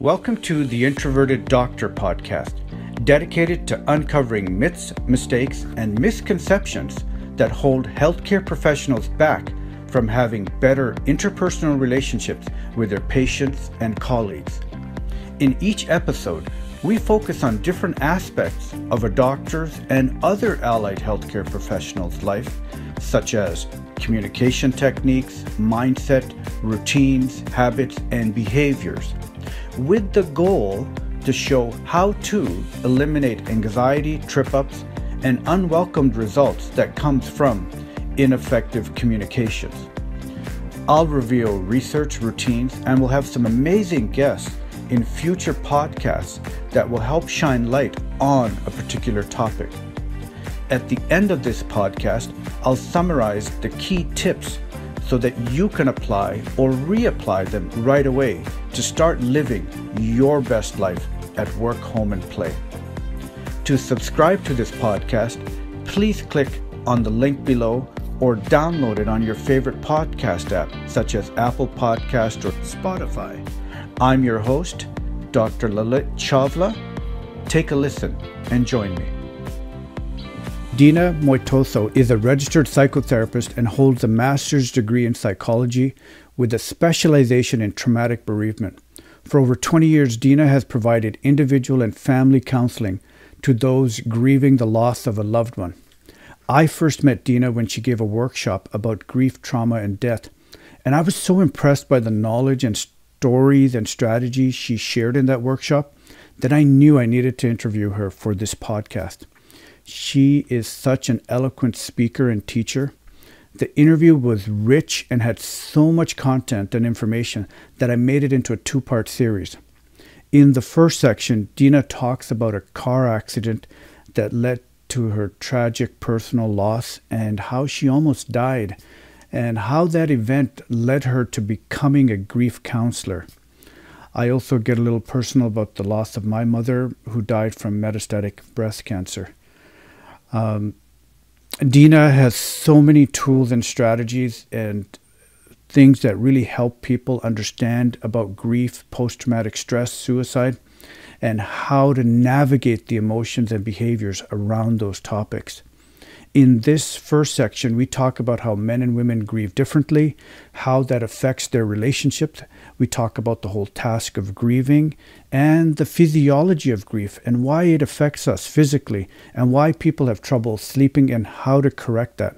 Welcome to the Introverted Doctor podcast, dedicated to uncovering myths, mistakes, and misconceptions that hold healthcare professionals back from having better interpersonal relationships with their patients and colleagues. In each episode, we focus on different aspects of a doctor's and other allied healthcare professionals' life, such as communication techniques, mindset, routines, habits, and behaviors with the goal to show how to eliminate anxiety, trip ups, and unwelcomed results that comes from ineffective communications. I'll reveal research routines and we'll have some amazing guests in future podcasts that will help shine light on a particular topic. At the end of this podcast, I'll summarize the key tips so that you can apply or reapply them right away to start living your best life at work, home, and play. To subscribe to this podcast, please click on the link below or download it on your favorite podcast app, such as Apple Podcast or Spotify. I'm your host, Dr. Lalit Chawla. Take a listen and join me. Dena Moitoso is a registered psychotherapist and holds a master's degree in psychology with a specialization in traumatic bereavement. For over 20 years, Dena has provided individual and family counseling to those grieving the loss of a loved one. I first met Dena when she gave a workshop about grief, trauma, and death, and I was so impressed by the knowledge and stories and strategies she shared in that workshop that I knew I needed to interview her for this podcast. She is such an eloquent speaker and teacher. The interview was rich and had so much content and information that I made it into a two part series. In the first section, Dena talks about a car accident that led to her tragic personal loss and how she almost died, and how that event led her to becoming a grief counselor. I also get a little personal about the loss of my mother, who died from metastatic breast cancer. Um, Dena has so many tools and strategies and things that really help people understand about grief, post traumatic stress, suicide, and how to navigate the emotions and behaviors around those topics. In this first section, we talk about how men and women grieve differently, how that affects their relationship. We talk about the whole task of grieving and the physiology of grief and why it affects us physically and why people have trouble sleeping and how to correct that.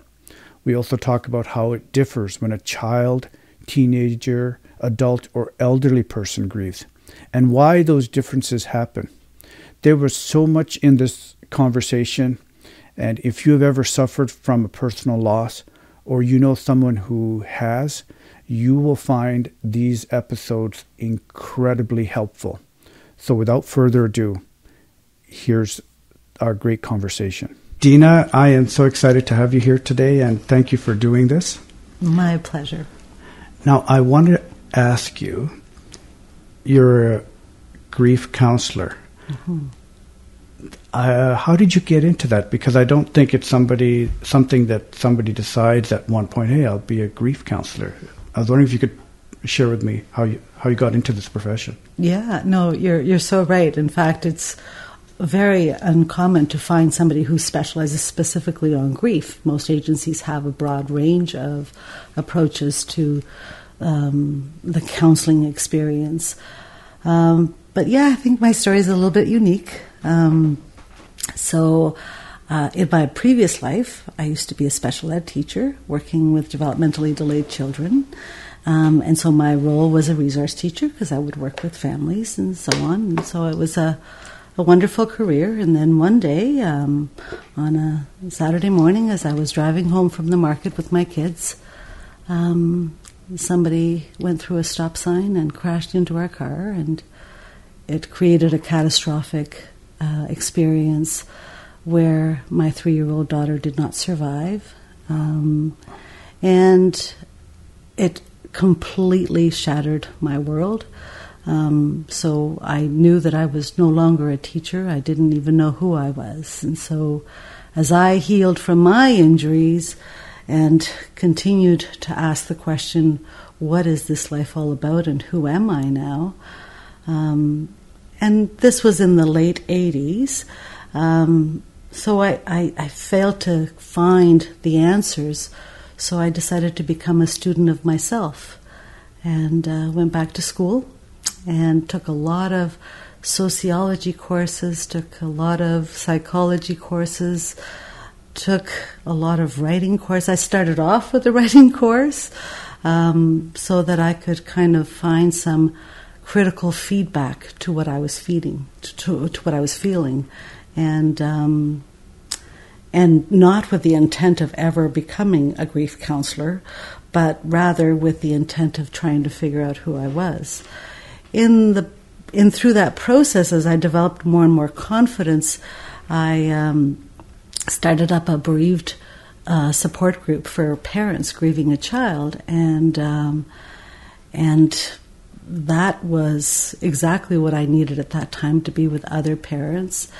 We also talk about how it differs when a child, teenager, adult, or elderly person grieves and why those differences happen. There was so much in this conversation and if you have ever suffered from a personal loss or you know someone who has, you will find these episodes incredibly helpful. So without further ado, here's our great conversation. Dena, I am so excited to have you here today and thank you for doing this. My pleasure. Now, I want to ask you you're a grief counselor. Mm-hmm. Uh, how did you get into that? Because I don't think it's somebody something that somebody decides at one point. Hey, I'll be a grief counselor. I was wondering if you could share with me how you how you got into this profession. Yeah, no, you're you're so right. In fact, it's very uncommon to find somebody who specializes specifically on grief. Most agencies have a broad range of approaches to um, the counseling experience. Um, but yeah, I think my story is a little bit unique. Um, so, uh, in my previous life, I used to be a special ed teacher working with developmentally delayed children. Um, and so my role was a resource teacher because I would work with families and so on. And so it was a, a wonderful career. And then one day, um, on a Saturday morning, as I was driving home from the market with my kids, um, somebody went through a stop sign and crashed into our car, and it created a catastrophic uh, experience where my three year old daughter did not survive. Um, and it completely shattered my world. Um, so I knew that I was no longer a teacher. I didn't even know who I was. And so as I healed from my injuries and continued to ask the question, what is this life all about and who am I now? Um, and this was in the late 80s. Um, so I, I, I, failed to find the answers. So I decided to become a student of myself and uh, went back to school and took a lot of sociology courses, took a lot of psychology courses, took a lot of writing course. I started off with a writing course um, so that I could kind of find some critical feedback to what I was feeding, to, to, to what I was feeling, and um, and not with the intent of ever becoming a grief counselor, but rather with the intent of trying to figure out who I was. In the in through that process, as I developed more and more confidence, I um, started up a bereaved uh, support group for parents grieving a child, and um, and that was exactly what I needed at that time to be with other parents.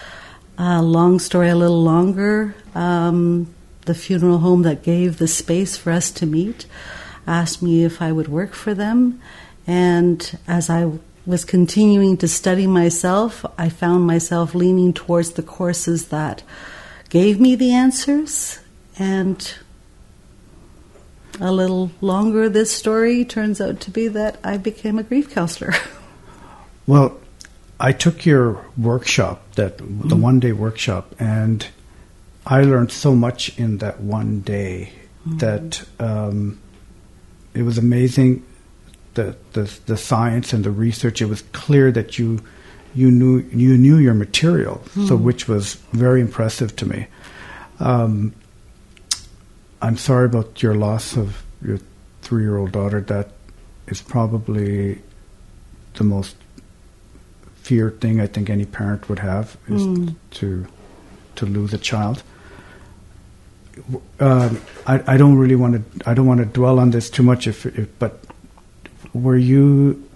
Uh, long story, a little longer. Um, the funeral home that gave the space for us to meet asked me if I would work for them, and as I was continuing to study myself, I found myself leaning towards the courses that gave me the answers. And a little longer, this story turns out to be that I became a grief counselor. well, I took your workshop, that the mm-hmm. one day workshop, and I learned so much in that one day mm-hmm. that um, it was amazing the, the the science and the research, it was clear that you you knew you knew your material, mm. so hmm. which was very impressive to me. Um, I'm sorry about your loss of your three year old daughter. That is probably the most feared thing I think any parent would have is mm. to to lose a child. Um, I, I don't really want to I don't want to dwell on this too much if, if but were you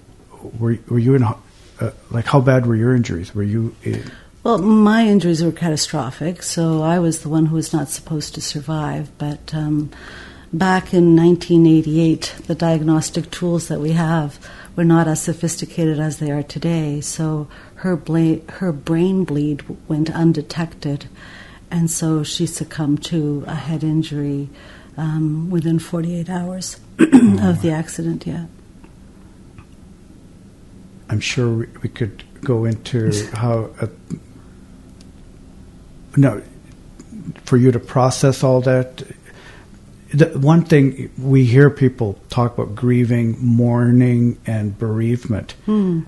were were you in uh, like how bad were your injuries? Were you? In? Well, my injuries were catastrophic, so I was the one who was not supposed to survive. But um, back in 1988, the diagnostic tools that we have were not as sophisticated as they are today. So her bla- her brain bleed went undetected, and so she succumbed to a head injury um, within 48 hours of the accident. Yeah. I'm sure we, we could go into how. Uh, no, for you to process all that. The one thing we hear people talk about grieving, mourning, and bereavement. Hmm.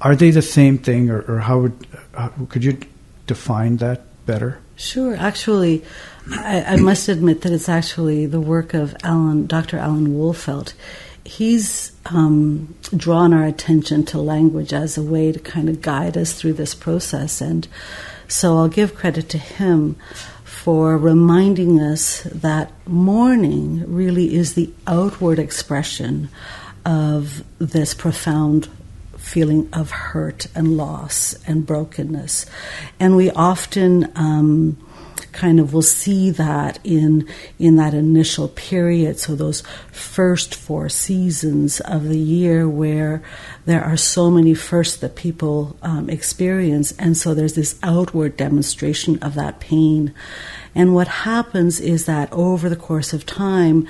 Are they the same thing, or, or how would how, could you define that better? Sure. Actually, I, I, must admit that it's actually the work of Alan, Dr. Alan Wolfelt he's um, drawn our attention to language as a way to kind of guide us through this process. And so I'll give credit to him for reminding us that mourning really is the outward expression of this profound feeling of hurt and loss and brokenness. And we often um, kind of will see that in in that initial period. So those first four seasons of the year where there are so many firsts that people um, experience. And so there's this outward demonstration of that pain. And what happens is that over the course of time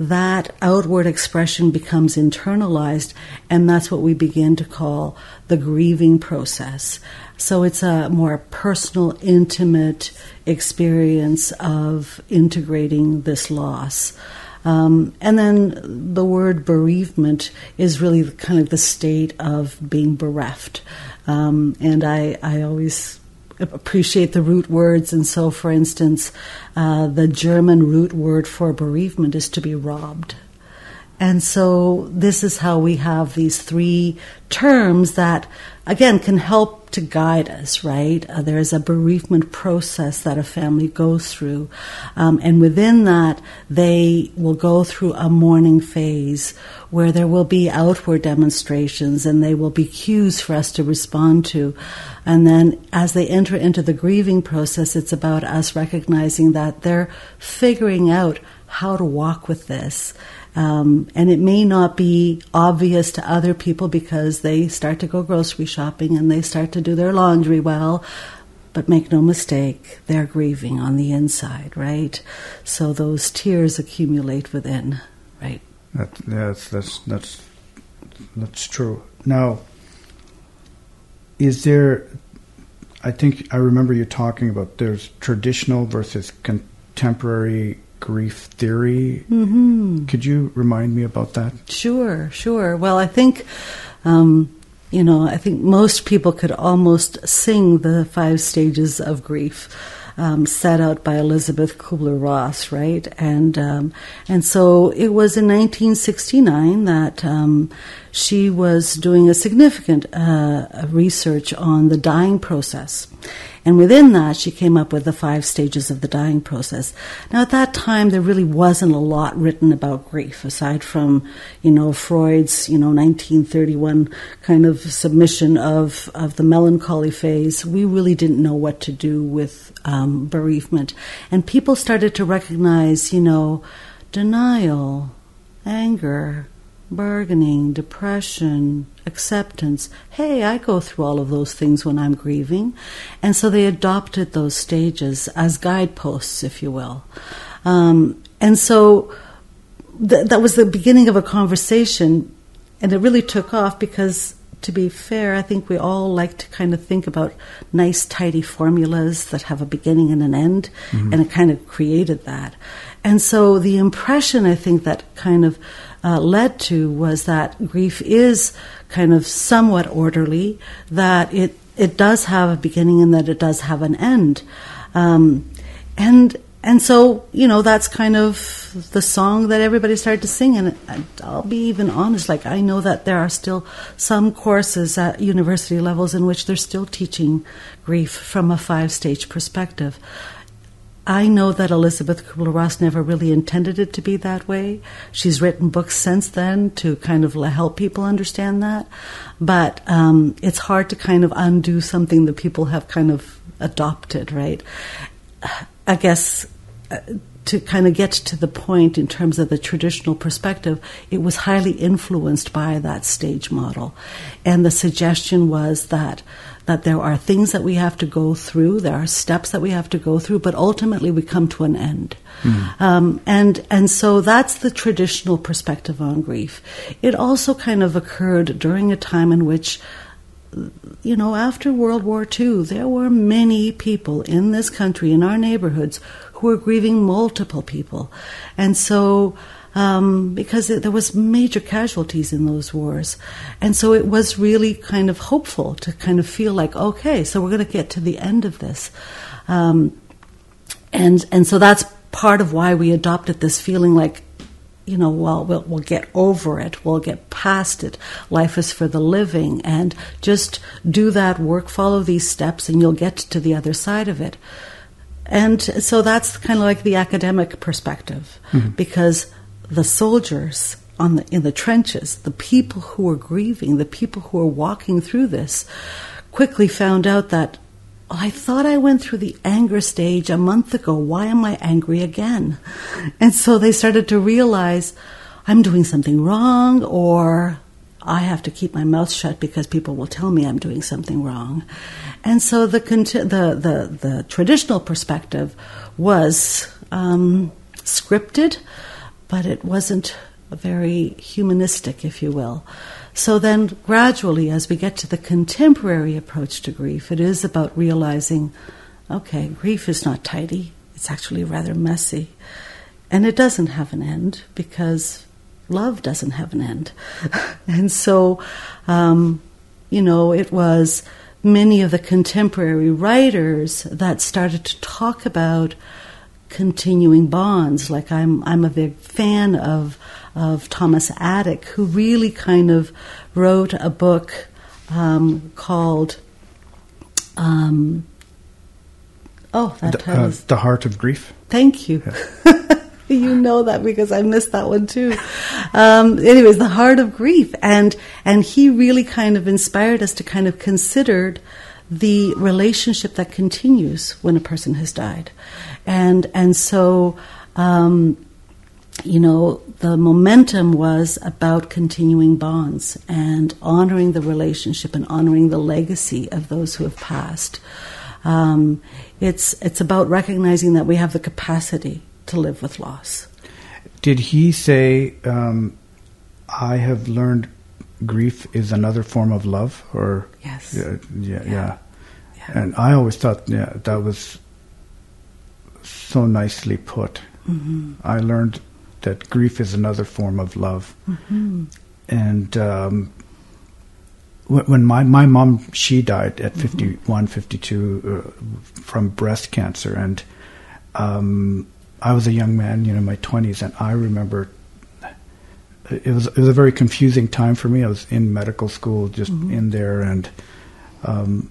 that outward expression becomes internalized, and that's what we begin to call the grieving process. So it's a more personal, intimate experience of integrating this loss. Um, and then the word bereavement is really kind of the state of being bereft. Um, and I, I always appreciate the root words. And so, for instance, uh, the German root word for bereavement is to be robbed. And so, this is how we have these three terms that, again, can help to guide us, right? Uh, there is a bereavement process that a family goes through. Um, and within that, they will go through a mourning phase where there will be outward demonstrations and they will be cues for us to respond to. And then as they enter into the grieving process, it's about us recognizing that they're figuring out how to walk with this um, and it may not be obvious to other people because they start to go grocery shopping and they start to do their laundry well. But make no mistake, they're grieving on the inside, right? So those tears accumulate within, right? That, that's, that's, that's, that's true. Now, is there, I think I remember you talking about there's traditional versus contemporary grief theory. Mm-hmm. Could you remind me about that? Sure, sure. Well, I think. Um, you know, I think most people could almost sing the five stages of grief. Um, set out by Elisabeth Kubler Ross, right? And um, and so it was in 1969 that um, she was doing a significant uh, research on the dying process, and within that, she came up with the five stages of the dying process. Now, at that time, there really wasn't a lot written about grief, aside from, you know, Freud's, you know, 1931 kind of submission of, of the melancholy phase. We really didn't know what to do with um, bereavement. And people started to recognize, you know, denial, anger, bargaining, depression, acceptance. Hey, I go through all of those things when I'm grieving. And so they adopted those stages as guideposts, if you will. Um, and so th- that was the beginning of a conversation, and it really took off because. To be fair, I think we all like to kind of think about nice, tidy formulas that have a beginning and an end, mm-hmm. and it kind of created that. And so the impression I think that kind of uh, led to was that grief is kind of somewhat orderly, that it, it does have a beginning and that it does have an end. Um, and and so you know that's kind of the song that everybody started to sing and i'll be even honest like i know that there are still some courses at university levels in which they're still teaching grief from a five stage perspective I know that Elisabeth Kubler Ross never really intended it to be that way. She's written books since then to kind of help people understand that. But um, it's hard to kind of undo something that people have kind of adopted, right? I guess uh, to kind of get to the point in terms of the traditional perspective, it was highly influenced by that stage model. And the suggestion was that that there are things that we have to go through, there are steps that we have to go through, but ultimately we come to an end. Mm. Um, and and so that's the traditional perspective on grief. It also kind of occurred during a time in which you know, after World War II, there were many people in this country, in our neighborhoods, who were grieving multiple people. And so um, because it, there was major casualties in those wars, and so it was really kind of hopeful to kind of feel like, okay, so we're going to get to the end of this, um, and and so that's part of why we adopted this feeling like. You know, well, we'll we'll get over it. We'll get past it. Life is for the living, and just do that work, follow these steps, and you'll get to the other side of it. And so that's kind of like the academic perspective, mm-hmm. because the soldiers on the, in the trenches, the people who were grieving, the people who were walking through this, quickly found out that oh, I thought I went through the anger stage a month ago. Why am I angry again? And so they started to realize I'm doing something wrong or I have to keep my mouth shut because people will tell me I'm doing something wrong. And so the the the, the traditional perspective was um, scripted, but it wasn't very humanistic, if you will. So then, gradually, as we get to the contemporary approach to grief, it is about realizing okay, grief is not tidy, it's actually rather messy. And it doesn't have an end because love doesn't have an end. and so, um, you know, it was many of the contemporary writers that started to talk about continuing bonds. Like I'm, I'm a big fan of of Thomas Attig, who really kind of wrote a book um, called Um, oh, that The, uh, the Heart of Grief. Thank you. you know that because I missed that one too. Um, anyways, the heart of grief, and and he really kind of inspired us to kind of consider the relationship that continues when a person has died, and and so. Um, you know, the momentum was about continuing bonds and honoring the relationship and honoring the legacy of those who have passed. Um, it's it's about recognizing that we have the capacity to live with loss. Did he say, um, "I have learned grief is another form of love"? Or Yes. yeah, yeah, Yeah. yeah. And I always thought, yeah, that was so nicely put. Mm-hmm. I learned that grief is another form of love. Mm-hmm. And um, when, my, my mom, she died at Mm-hmm. 51, 52 uh, from breast cancer. And um, I was a young man, you know, in my 20s, and I remember it was it was a very confusing time for me. I was in medical school, just Mm-hmm. in there, and um,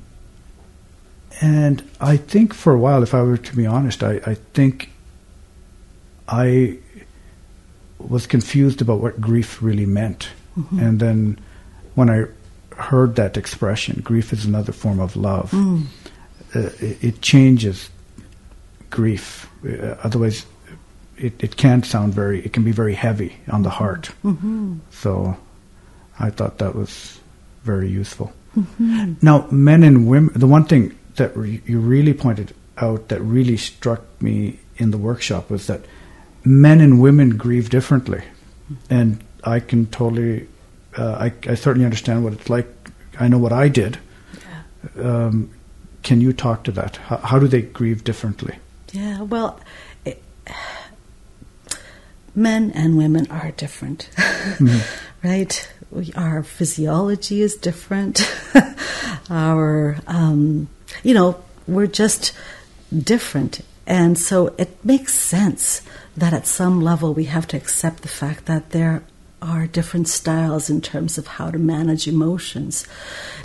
and I think for a while, if I were to be honest, I, I think I was confused about what grief really meant. Mm-hmm. And then when I heard that expression, grief is another form of love, Mm. uh, it, it changes grief. Uh, otherwise, it, it can sound very, it can be very heavy on the heart. Mm-hmm. So I thought that was very useful. Now, men and women, the one thing that re- you really pointed out that really struck me in the workshop was that men and women grieve differently. And I can totally, uh, I, I certainly understand what it's like. I know what I did. Um, can you talk to that? How, how do they grieve differently? Yeah, well, it, men and women are different, right? We, our physiology is different. our, um, you know, we're just different. And so it makes sense that at some level we have to accept the fact that there are different styles in terms of how to manage emotions.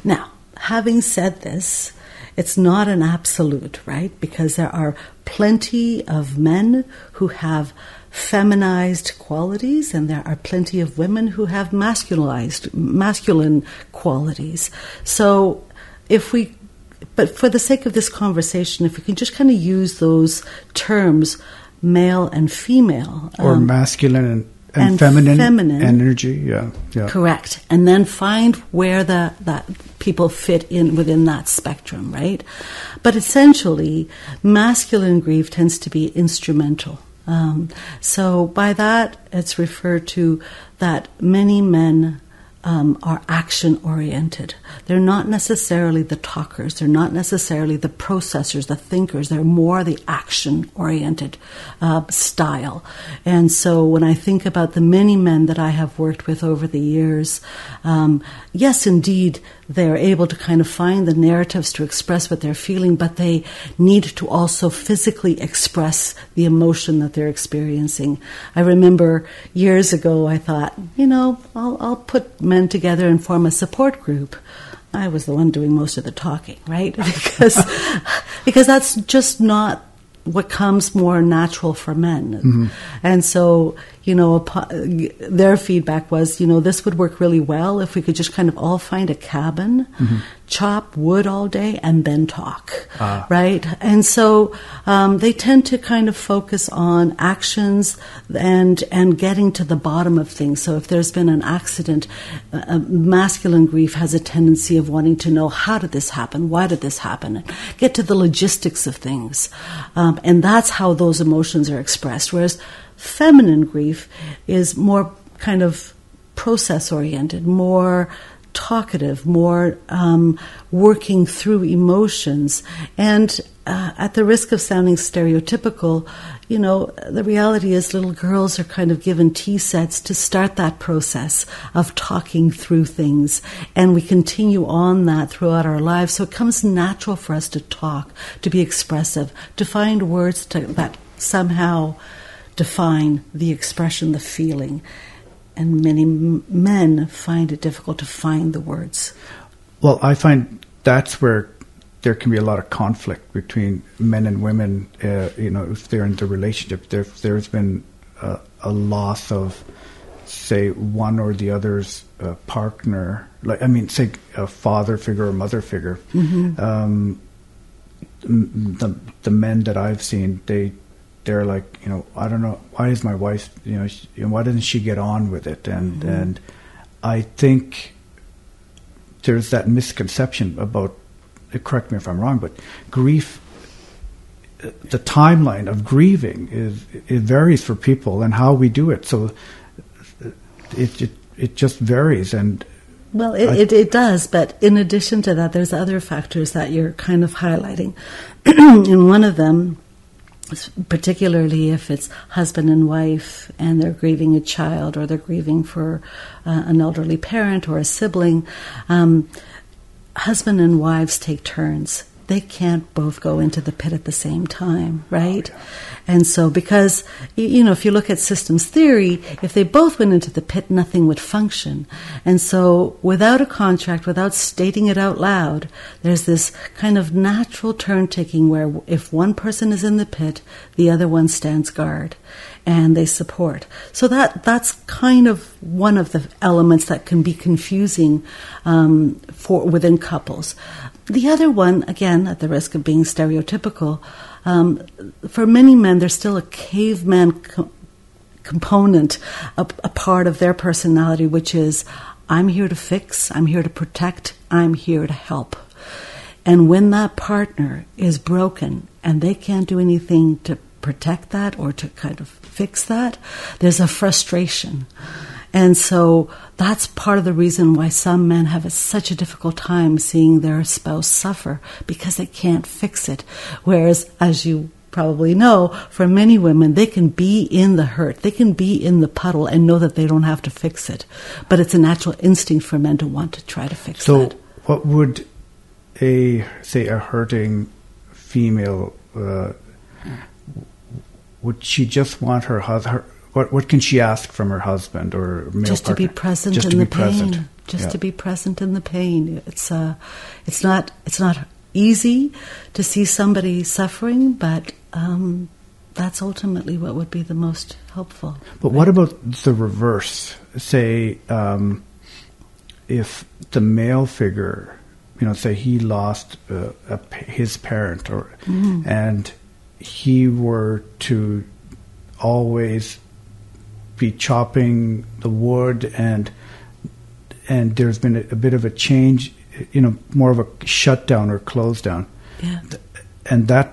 Now, having said this, it's not an absolute, right? Because there are plenty of men who have feminized qualities, and there are plenty of women who have masculinized, masculine qualities. So, if we, but for the sake of this conversation, if we can just kind of use those terms, male and female, Or um, masculine and, and, and feminine, feminine. energy? Yeah, yeah. Correct. And then find where the that people fit in within that spectrum, right? But essentially, masculine grief tends to be instrumental. Um, so by that, it's referred to that many men um, are action oriented. They're not necessarily the talkers. They're not necessarily the processors, the thinkers. They're more the action oriented uh, style. And so when I think about the many men that I have worked with over the years, um, yes, indeed, they're able to kind of find the narratives to express what they're feeling, but they need to also physically express the emotion that they're experiencing. I remember years ago, I thought, you know, I'll, I'll put men together and form a support group. I was the one doing most of the talking, right? Because because that's just not what comes more natural for men. Mm-hmm. And so, you know, their feedback was, you know, this would work really well if we could just kind of all find a cabin, chop wood all day, and then talk, right? And so um, they tend to kind of focus on actions and and getting to the bottom of things. So if there's been an accident, uh, masculine grief has a tendency of wanting to know how did this happen, why did this happen, get to the logistics of things, um, and that's how those emotions are expressed. Whereas feminine grief is more kind of process oriented, more talkative, more um, working through emotions. And uh, at the risk of sounding stereotypical, you know, the reality is little girls are kind of given tea sets to start that process of talking through things. And we continue on that throughout our lives. So it comes natural for us to talk, to be expressive, to find words to, that somehow define the expression, the feeling. And many m- men find it difficult to find the words. Well, I find that's where there can be a lot of conflict between men and women. Uh, you know, if they're in the relationship, there, there's been a, a loss of, say, one or the other's uh, partner. Like, I mean, say, a father figure or mother figure. Mm-hmm. Um, the the men that I've seen, they they're like, you know, I don't know, why is my wife, you know, she, why doesn't she get on with it? And Mm-hmm. and I think there's that misconception about. Correct me if I'm wrong, but grief. The timeline of grieving is it varies for people and how we do it. So it it, it just varies, and Well, it, I- it, it does, but in addition to that, there's other factors that you're kind of highlighting. and one of them, particularly if it's husband and wife and they're grieving a child or they're grieving for uh, an elderly parent or a sibling, um, husband and wives take turns. They can't both go into the pit at the same time, right? And so, because, you know, if you look at systems theory, if they both went into the pit, nothing would function. And so, without a contract, without stating it out loud, there's this kind of natural turn taking where if one person is in the pit, the other one stands guard and they support. So that that's kind of one of the elements that can be confusing um, for within couples. The other one, again, at the risk of being stereotypical, um, for many men, there's still a caveman co- component, a, a part of their personality, which is I'm here to fix, I'm here to protect, I'm here to help. And when that partner is broken and they can't do anything to protect that or to kind of fix that, there's a frustration. And so that's part of the reason why some men have a, such a difficult time seeing their spouse suffer because they can't fix it. Whereas, as you probably know, for many women, they can be in the hurt, they can be in the puddle and know that they don't have to fix it. But it's a natural instinct for men to want to try to fix it. So, that. what would a say a hurting female uh, would she just want her husband? What what can she ask from her husband or male just to be partner? present Just in the be present. pain just Yeah. to be present in the pain it's uh it's not it's not easy to see somebody suffering but um that's ultimately what would be the most helpful But what about the reverse? Say, um, if the male figure, you know, say he lost uh, a, his parent, or and he were to always be chopping the wood, and and there's been a, a bit of a change, you know, more of a shutdown or close down. Yeah. And that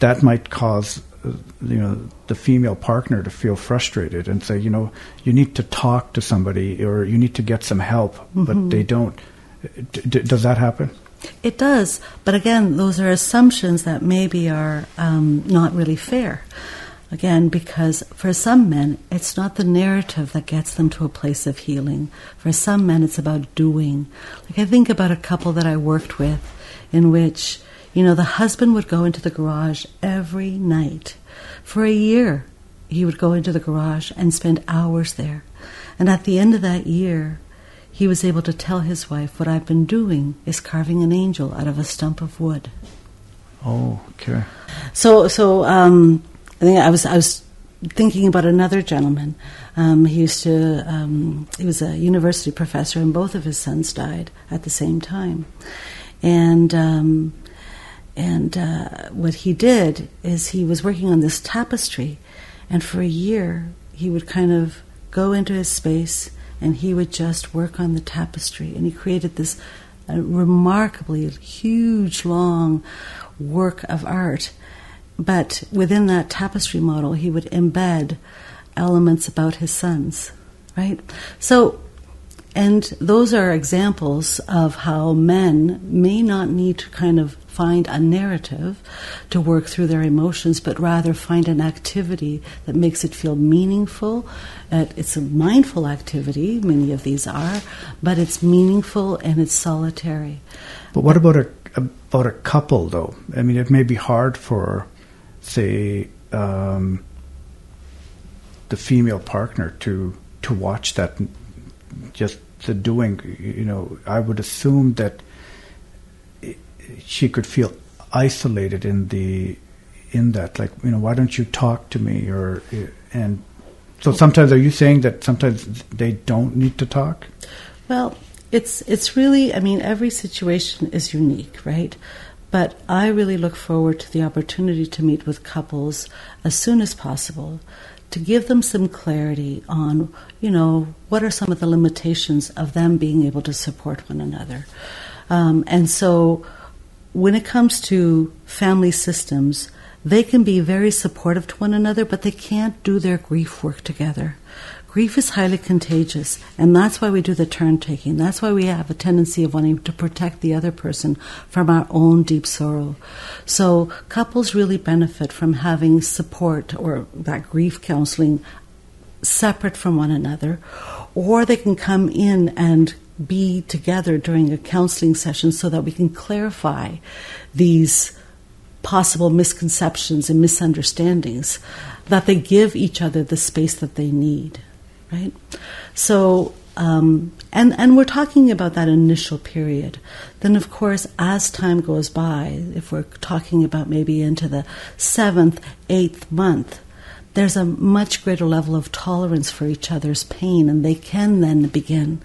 that might cause uh, you know the female partner to feel frustrated and say you know you need to talk to somebody or you need to get some help but they don't. D- does that happen? It does, but again, those are assumptions that maybe are um, not really fair. Again, because for some men, it's not the narrative that gets them to a place of healing. For some men, it's about doing. Like I think about a couple that I worked with, in which you know the husband would go into the garage every night for a year. He would go into the garage and spend hours there, and at the end of that year, he was able to tell his wife, What I've been doing is carving an angel out of a stump of wood. oh okay So, so um, I think I was I was thinking about another gentleman. Um, he used to um, he was a university professor, and both of his sons died at the same time. And um, and uh, what he did is he was working on this tapestry, and for a year he would kind of go into his space and he would just work on the tapestry, and he created this uh, remarkably huge, long work of art. But within that tapestry model, he would embed elements about his sons, right? So, and those are examples of how men may not need to kind of find a narrative to work through their emotions, but rather find an activity that makes it feel meaningful. Uh, it's a mindful activity, many of these are, but it's meaningful and it's solitary. but what about a about a couple though i mean it may be hard for say um, the female partner to to watch that just the doing you know i would assume that she could feel isolated in the in that like you know why don't you talk to me? or and so sometimes are you saying that sometimes they don't need to talk? Well it's it's really i mean every situation is unique right but i really look forward to the opportunity to meet with couples as soon as possible to give them some clarity on you know what are some of the limitations of them being able to support one another um, and so when it comes to family systems, they can be very supportive to one another, but they can't do their grief work together. Grief is highly contagious, and that's why we do the turn taking. That's why we have a tendency of wanting to protect the other person from our own deep sorrow. So, couples really benefit from having support or that grief counseling separate from one another, or they can come in and be together during a counseling session so that we can clarify these possible misconceptions and misunderstandings, that they give each other the space that they need, right? So, um, and and we're talking about that initial period. Then, of course, as time goes by, if we're talking about maybe into the seventh, eighth month, there's a much greater level of tolerance for each other's pain, and they can then begin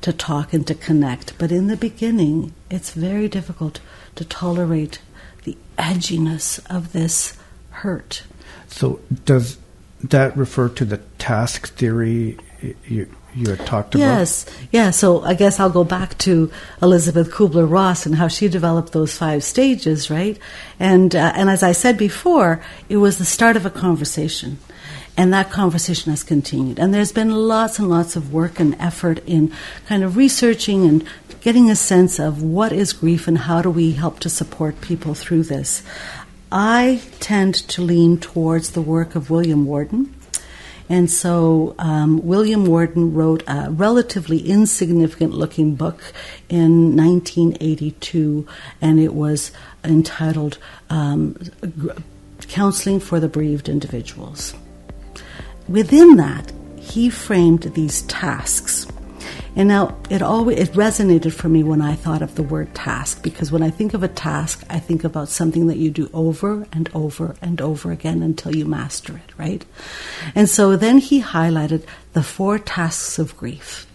to talk and to connect. But in the beginning, it's very difficult to tolerate the edginess of this hurt. So, does that refer to the task theory you, you had talked about? Yes, yeah. So I guess I'll go back to Elisabeth Kubler Ross and how she developed those five stages, right? And uh, and as I said before, it was the start of a conversation. And that conversation has continued. And there's been lots and lots of work and effort in kind of researching and getting a sense of what is grief and how do we help to support people through this. I tend to lean towards the work of William Worden. And so um, William Worden wrote a relatively insignificant looking book in 1982, and it was entitled um, Counseling for the Bereaved Individuals within that, he framed these tasks. And now it always it resonated for me when I thought of the word task because when I think of a task, I think about something that you do over and over and over again until you master it, right? And so then he highlighted the four tasks of grief.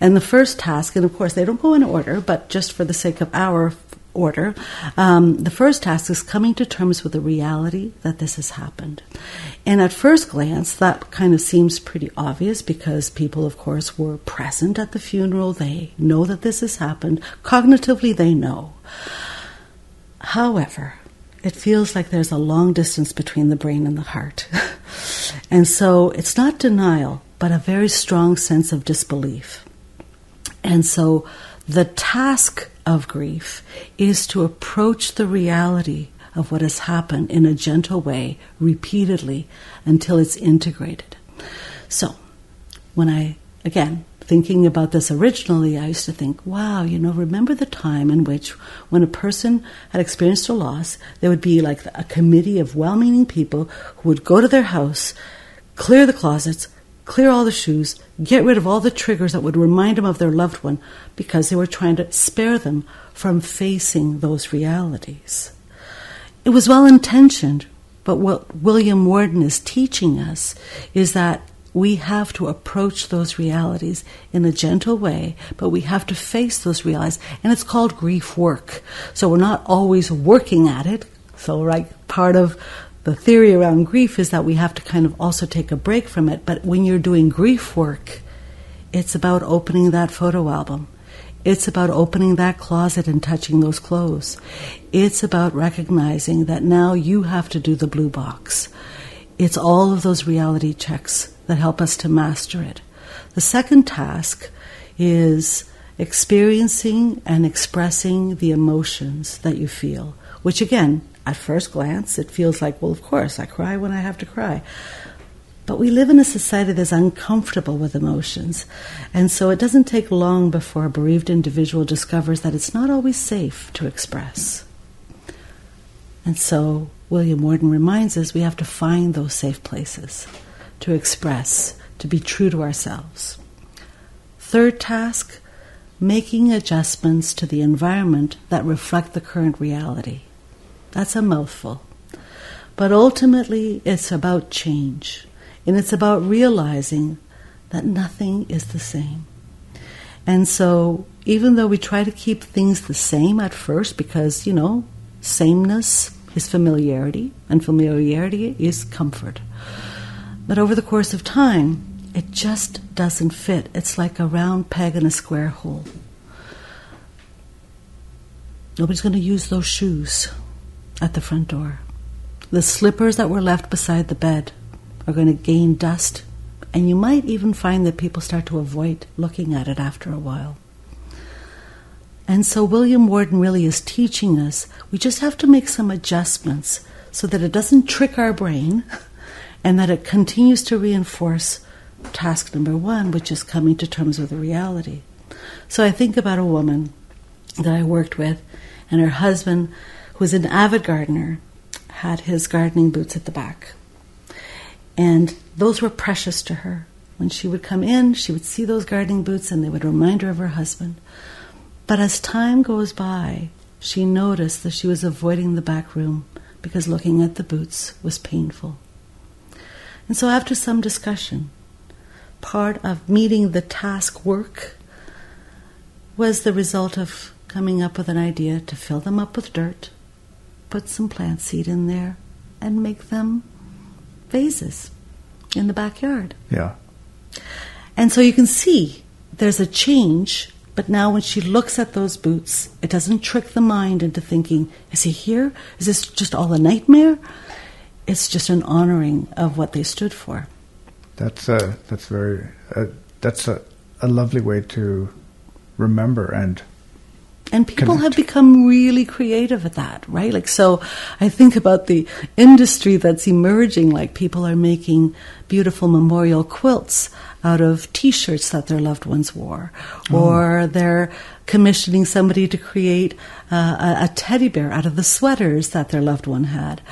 And the first task, and of course they don't go in order, but just for the sake of our order. Um, the first task is coming to terms with the reality that this has happened. And at first glance, that kind of seems pretty obvious because people, of course, were present at the funeral. They know that this has happened. Cognitively, they know. However, it feels like there's a long distance between the brain and the heart. and so it's not denial, but a very strong sense of disbelief. And so the task of grief is to approach the reality of what has happened in a gentle way repeatedly until it's integrated. So, when I, again, thinking about this originally, I used to think, wow, you know, remember the time in which when a person had experienced a loss, there would be like a committee of well meaning people who would go to their house, clear the closets, clear all the shoes, get rid of all the triggers that would remind them of their loved one because they were trying to spare them from facing those realities. It was well intentioned, but what William Worden is teaching us is that we have to approach those realities in a gentle way, but we have to face those realities. And it's called grief work. So we're not always working at it. So, right, part of the theory around grief is that we have to kind of also take a break from it. But when you're doing grief work, it's about opening that photo album. It's about opening that closet and touching those clothes. It's about recognizing that now you have to do the blue box. It's all of those reality checks that help us to master it. The second task is experiencing and expressing the emotions that you feel, which again at first glance, it feels like, well, of course, I cry when I have to cry. But we live in a society that's uncomfortable with emotions. And so it doesn't take long before a bereaved individual discovers that it's not always safe to express. And so William Worden reminds us we have to find those safe places to express, to be true to ourselves. Third task making adjustments to the environment that reflect the current reality. That's a mouthful. But ultimately, it's about change. And it's about realizing that nothing is the same. And so, even though we try to keep things the same at first, because, you know, sameness is familiarity, and familiarity is comfort. But over the course of time, it just doesn't fit. It's like a round peg in a square hole. Nobody's going to use those shoes at the front door. The slippers that were left beside the bed are going to gain dust, and you might even find that people start to avoid looking at it after a while. And so William Worden really is teaching us we just have to make some adjustments so that it doesn't trick our brain and that it continues to reinforce task number one, which is coming to terms with the reality. So I think about a woman that I worked with, and her husband, who was an avid gardener, had his gardening boots at the back. And those were precious to her. When she would come in, she would see those gardening boots and they would remind her of her husband. But as time goes by, she noticed that she was avoiding the back room because looking at the boots was painful. And so, after some discussion, part of meeting the task work was the result of coming up with an idea to fill them up with dirt, put some plant seed in there, and make them vases in the backyard. Yeah. And so you can see there's a change, but now when she looks at those boots, it doesn't trick the mind into thinking, is he here? Is this just all a nightmare? It's just an honoring of what they stood for. That's a, uh, that's very uh, that's a, a lovely way to remember and and people Connect. have become really creative at that, right? Like, so I think about the industry that's emerging, like people are making beautiful memorial quilts out of t shirts that their loved ones wore, oh. or they're commissioning somebody to create uh, a, a teddy bear out of the sweaters that their loved one had.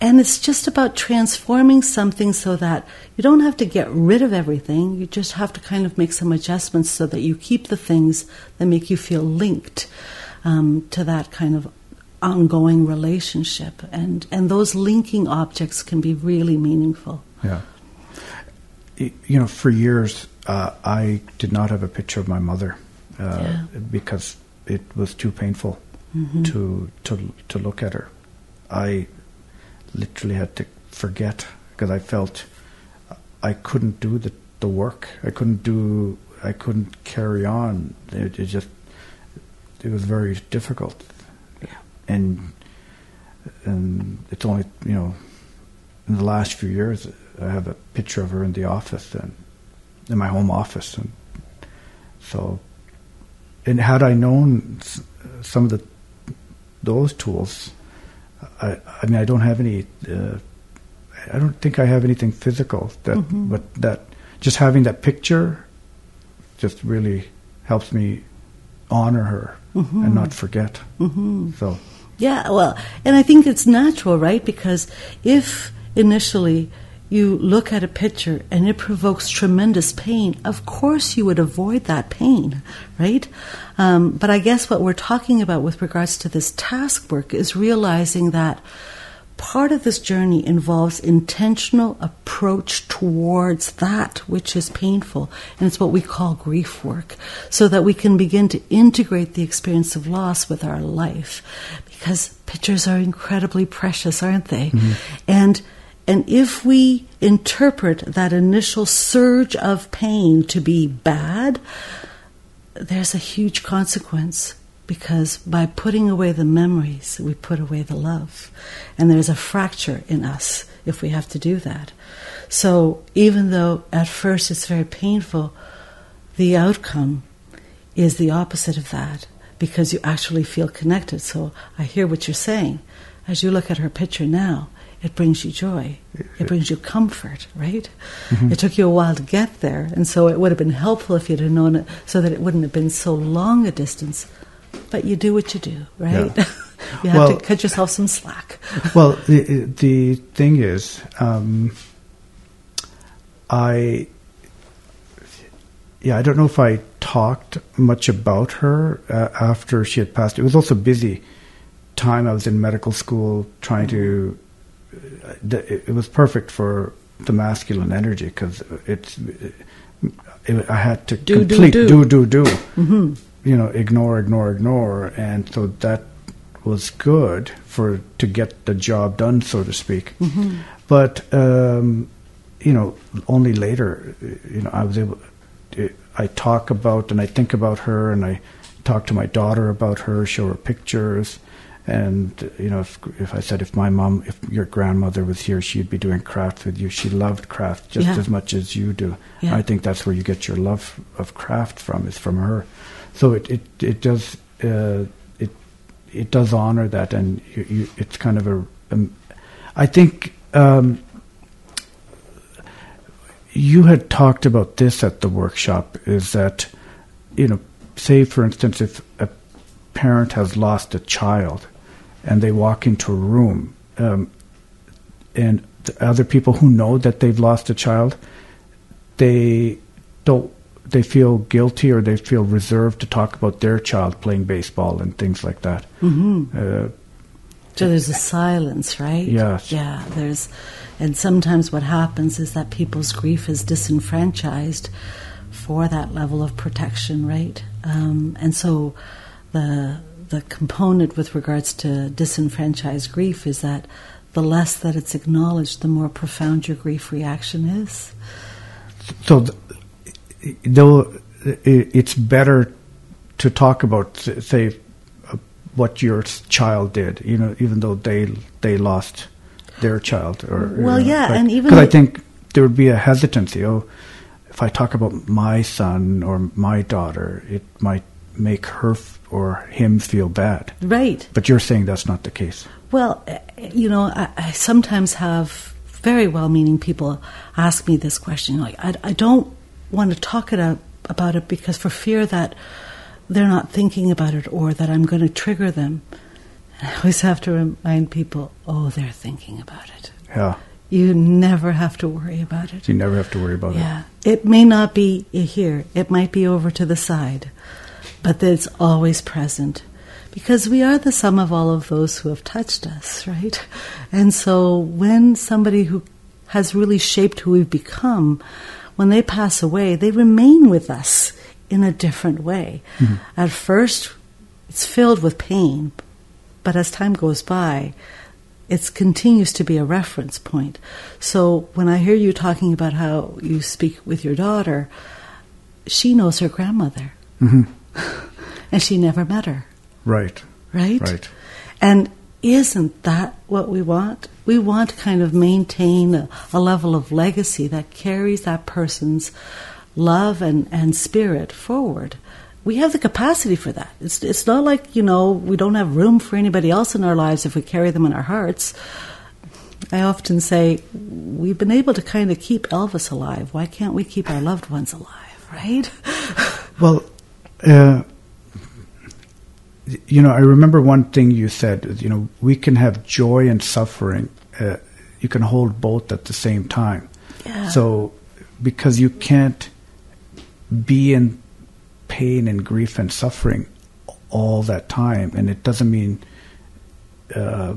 And it's just about transforming something so that you don't have to get rid of everything. You just have to kind of make some adjustments so that you keep the things that make you feel linked um, to that kind of ongoing relationship. And, and those linking objects can be really meaningful. Yeah. You know, for years, uh, I did not have a picture of my mother uh, yeah. because it was too painful mm-hmm. to, to, to look at her. I literally had to forget because I felt I couldn't do the, the work. I couldn't do. I couldn't carry on. It, it just it was very difficult. Yeah. And and it's only you know in the last few years I have a picture of her in the office and in my home office and so and had I known some of the those tools I, I mean, I don't have any. Uh, I don't think I have anything physical that, mm-hmm. but that just having that picture just really helps me honor her mm-hmm. and not forget. Mm-hmm. So. Yeah, well, and I think it's natural, right? Because if initially you look at a picture and it provokes tremendous pain, of course you would avoid that pain, right? Um, but I guess what we're talking about with regards to this task work is realizing that part of this journey involves intentional approach towards that which is painful. And it's what we call grief work. So that we can begin to integrate the experience of loss with our life. Because pictures are incredibly precious aren't they? Mm-hmm. and and if we interpret that initial surge of pain to be bad, there's a huge consequence because by putting away the memories, we put away the love. And there's a fracture in us if we have to do that. So even though at first it's very painful, the outcome is the opposite of that because you actually feel connected. So I hear what you're saying. As you look at her picture now, it brings you joy. It brings you comfort, right? Mm-hmm. It took you a while to get there, and so it would have been helpful if you'd have known it so that it wouldn't have been so long a distance. But you do what you do, right? Yeah. you have well, to cut yourself some slack. well, the, the thing is, um, I, yeah, I don't know if I talked much about her uh, after she had passed. It was also busy time. I was in medical school trying to. It was perfect for the masculine energy because it's. It, I had to do, complete do do do, do. Mm-hmm. You know, ignore, ignore, ignore, and so that was good for to get the job done, so to speak. Mm-hmm. But um, you know, only later, you know, I was able. I talk about and I think about her, and I talk to my daughter about her, show her pictures, and you know, if, if I said if my mom, if your grandmother was here, she'd be doing craft with you. She loved craft just Yeah. as much as you do. Yeah. I think that's where you get your love of craft from is from her. So it it it does uh, it it does honor that, and you, you, it's kind of a. Um, I think. Um, you had talked about this at the workshop is that you know say for instance if a parent has lost a child and they walk into a room um, and the other people who know that they've lost a child they don't they feel guilty or they feel reserved to talk about their child playing baseball and things like that Mm-hmm. uh, So there's a silence, right? Yes. Yeah, there's, and sometimes what happens is that people's grief is disenfranchised for that level of protection, right? Um, and so the the component with regards to disenfranchised grief is that the less that it's acknowledged, the more profound your grief reaction is. so th- though it's better to talk about say uh, what your child did you know even though they they lost their child or Well, you know, yeah, like- and even 'cause I think there would be a hesitancy oh if I talk about my son or my daughter it might make her f- or him feel bad Right. but you're saying that's not the case Well, eh, you know, I, I sometimes have very well-meaning people ask me this question. Like, I, I don't want to talk it out, about it because for fear that they're not thinking about it or that I'm going to trigger them. I always have to remind people, oh, they're thinking about it. yeah You never have to worry about it. you never have to worry about it Yeah, it may not be here. It might be over to the side, but that it's always present because we are the sum of all of those who have touched us, right? And so when somebody who has really shaped who we've become, when they pass away, they remain with us in a different way. At first, it's filled with pain, but as time goes by, it continues to be a reference point. So when I hear you talking about how you speak with your daughter, she knows her grandmother, hmm and she never met her, right right? right And isn't that what we want? We want to kind of maintain a, a level of legacy that carries that person's love and, and spirit forward. We have the capacity for that. It's, it's not like, you know, we don't have room for anybody else in our lives if we carry them in our hearts. I often say, we've been able to kind of keep Elvis alive. Why can't we keep our loved ones alive, right? Well, uh, you know, I remember one thing you said. You know, we can have joy and suffering. Uh, you can hold both at the same time. Yeah. So, because you can't be in pain and grief and suffering all that time, and it doesn't mean uh,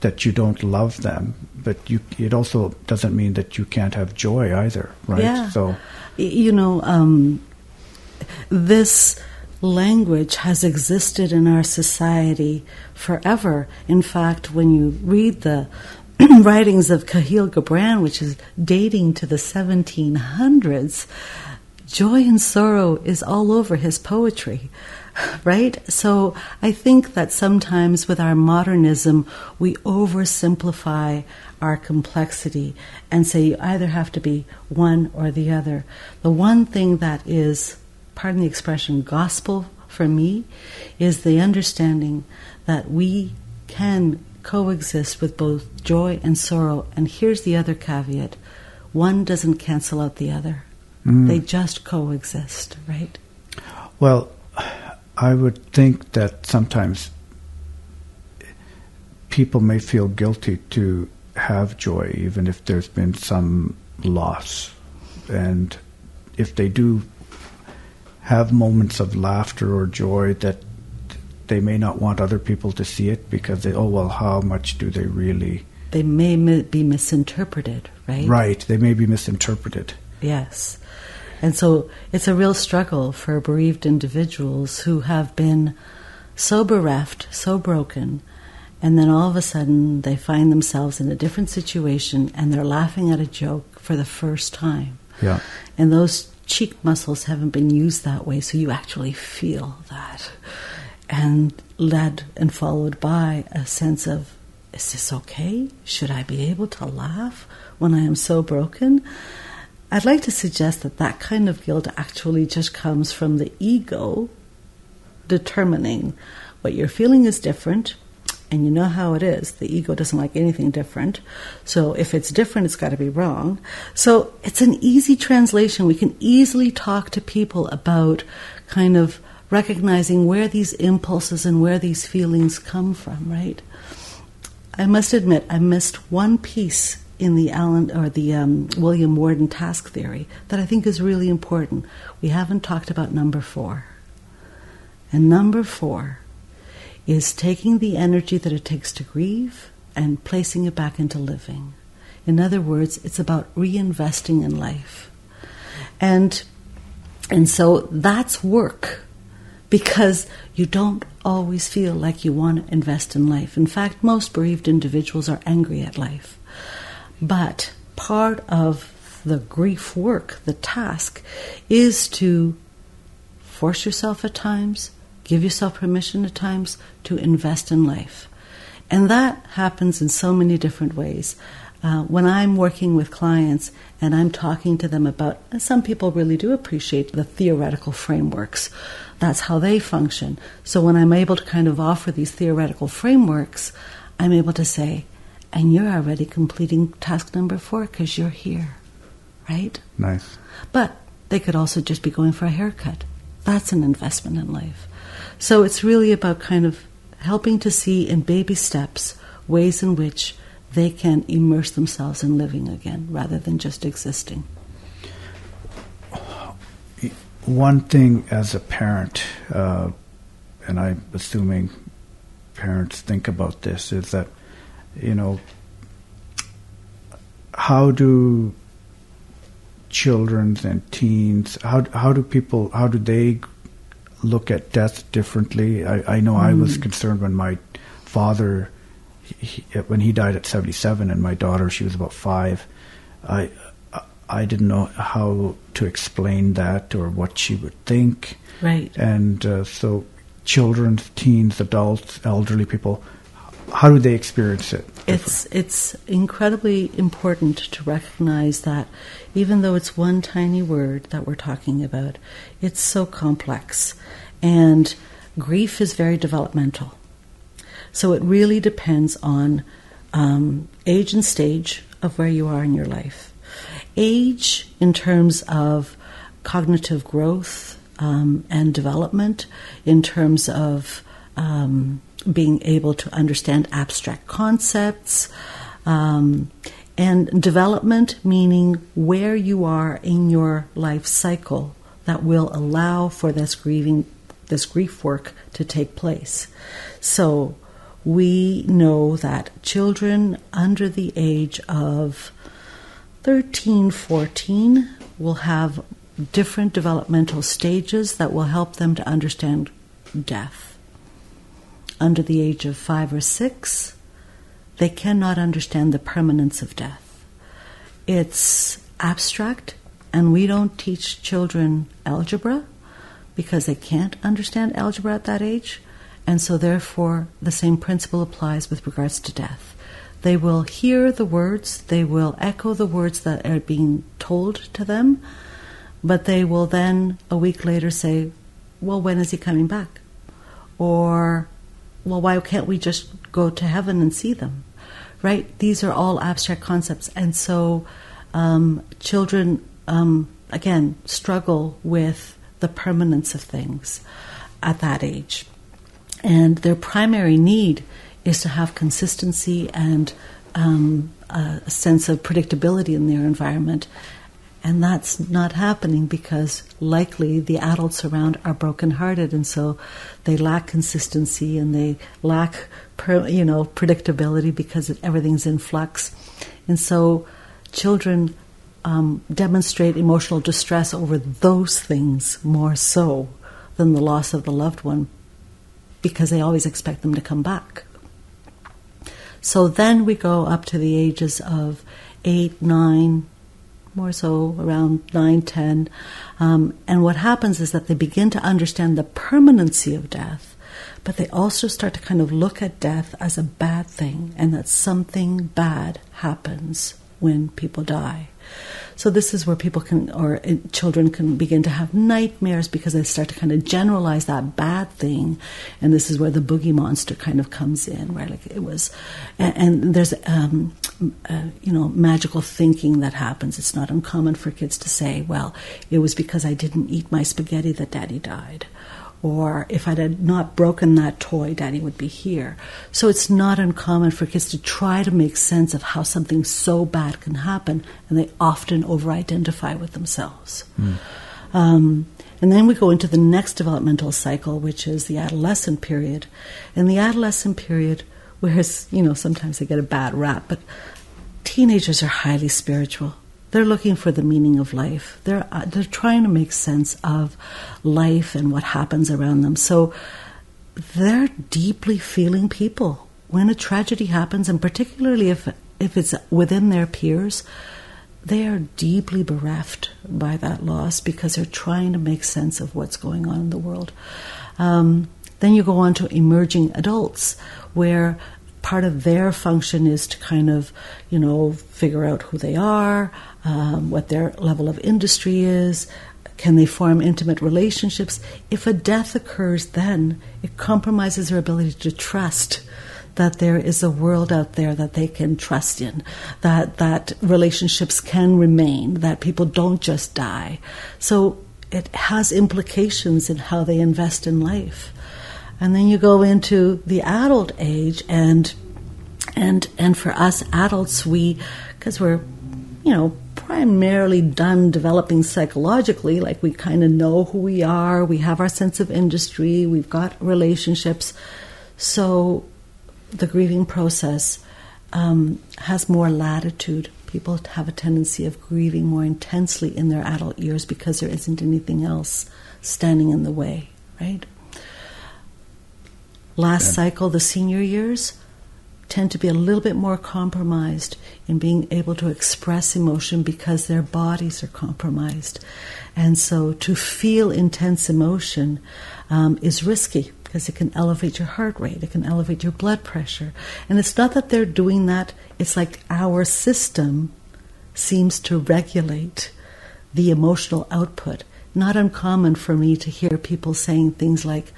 that you don't love them, but you. It also doesn't mean that you can't have joy either, right? Yeah. So, You know, um, this language has existed in our society forever. In fact, when you read the writings of Kahlil Gibran, which is dating to the 1700s, joy and sorrow is all over his poetry. Right? So I think that sometimes with our modernism, we oversimplify our complexity and say you either have to be one or the other. The one thing that is, pardon the expression, gospel for me is the understanding that we can coexist with both joy and sorrow. And here's the other caveat one doesn't cancel out the other, mm. they just coexist, right? Well, I would think that sometimes people may feel guilty to have joy, even if there's been some loss. And if they do have moments of laughter or joy that they may not want other people to see it because they, oh, well, how much do they really? They may mi- be misinterpreted, right? Right, they may be misinterpreted. Yes. And so it's a real struggle for bereaved individuals who have been so bereft, so broken, and then all of a sudden they find themselves in a different situation and they're laughing at a joke for the first time. Yeah. And those cheek muscles haven't been used that way, so you actually feel that. And led and followed by a sense of, is this okay? Should I be able to laugh when I am so broken? I'd like to suggest that that kind of guilt actually just comes from the ego determining what you're feeling is different, and you know how it is. The ego doesn't like anything different. So if it's different, it's got to be wrong. So it's an easy translation. We can easily talk to people about kind of recognizing where these impulses and where these feelings come from, right? I must admit, I missed one piece in the Alan or the um, William Worden task theory that I think is really important. We haven't talked about number four. And number four is taking the energy that it takes to grieve and placing it back into living. In other words, it's about reinvesting in life. And and so that's work because you don't always feel like you want to invest in life. In fact, most bereaved individuals are angry at life. But part of the grief work, the task, is to force yourself at times Give yourself permission at times to invest in life. And that happens in so many different ways. Uh, when I'm working with clients and I'm talking to them about, some people really do appreciate the theoretical frameworks. That's how they function. So when I'm able to kind of offer these theoretical frameworks, I'm able to say, and you're already completing task number four because you're here, right? Nice. But they could also just be going for a haircut. That's an investment in life. So it's really about kind of helping to see in baby steps ways in which they can immerse themselves in living again rather than just existing. One thing as a parent, uh, and I'm assuming parents think about this, is that, you know, how do children and teens, how, how do people, how do they look at death differently. I, I know mm. I was hmm. concerned when my father, he, when he died at 77, and my daughter, she was about five. I I didn't know how to explain that or what she would think. Right. And uh, so, children, teens, adults, elderly people, how do they experience it? It's it's incredibly important to recognize that even though it's one tiny word that we're talking about, it's so complex. And grief is very developmental. So it really depends on um, age and stage of where you are in your life. Age, in terms of cognitive growth um, and development, in terms of um, being able to understand abstract concepts, um, and development, meaning where you are in your life cycle that will allow for this grieving, this grief work to take place. So we know that children under the age of 13, 14 will have different developmental stages that will help them to understand death. Under the age of five or six, they cannot understand the permanence of death. It's abstract, and we don't teach children algebra because they can't understand algebra at that age, and so therefore the same principle applies with regards to death. They will hear the words, they will echo the words that are being told to them, but they will then a week later say, Well, when is he coming back? Or, Well, why can't we just go to heaven and see them? right? These are all abstract concepts. And so um, children, um, again, struggle with the permanence of things at that age. And their primary need is to have consistency and um, a sense of predictability in their environment. And that's not happening because likely the adults around are brokenhearted, and so they lack consistency and they lack, you know, predictability because everything's in flux, and so children um, demonstrate emotional distress over those things more so than the loss of the loved one because they always expect them to come back. So then we go up to the ages of eight, nine, more so around nine, ten. Um, and what happens is that they begin to understand the permanency of death, but they also start to kind of look at death as a bad thing and that something bad happens when people die. So this is where people can, or uh, children can begin to have nightmares because they start to kind of generalize that bad thing, and this is where the boogie monster kind of comes in, right? Like it was, and, and there's, um, uh, you know, magical thinking that happens. It's not uncommon for kids to say, "Well, it was because I didn't eat my spaghetti that Daddy died." or if I had not broken that toy, Daddy would be here. So it's not uncommon for kids to try to make sense of how something so bad can happen, and they often over identify with themselves. Mm. Um, and then we go into the next developmental cycle, which is the adolescent period. And the adolescent period, whereas, you know, sometimes they get a bad rap, but teenagers are highly spiritual. They're looking for the meaning of life. They're uh, they're trying to make sense of life and what happens around them. So they're deeply feeling people when a tragedy happens, and particularly if if it's within their peers. They are deeply bereft by that loss because they're trying to make sense of what's going on in the world. Um, then you go on to emerging adults, where part of their function is to kind of, you know, figure out who they are, um, what their level of industry is. Can they form intimate relationships? If a death occurs, then it compromises their ability to trust that there is a world out there that they can trust in, that that relationships can remain, that people don't just die. So it has implications in how they invest in life. And then you go into the adult age and and and for us adults we because we're you know primarily done developing psychologically, like we kind of know who we are, we have our sense of industry, we've got relationships. So the grieving process um, has more latitude. People have a tendency of grieving more intensely in their adult years because there isn't anything else standing in the way, right? Last yeah. cycle, the senior years, tend to be a little bit more compromised in being able to express emotion because their bodies are compromised. And so to feel intense emotion um, is risky because it can elevate your heart rate, it can elevate your blood pressure. And it's not that they're doing that, it's like our system seems to regulate the emotional output. Not uncommon for me to hear people saying things like,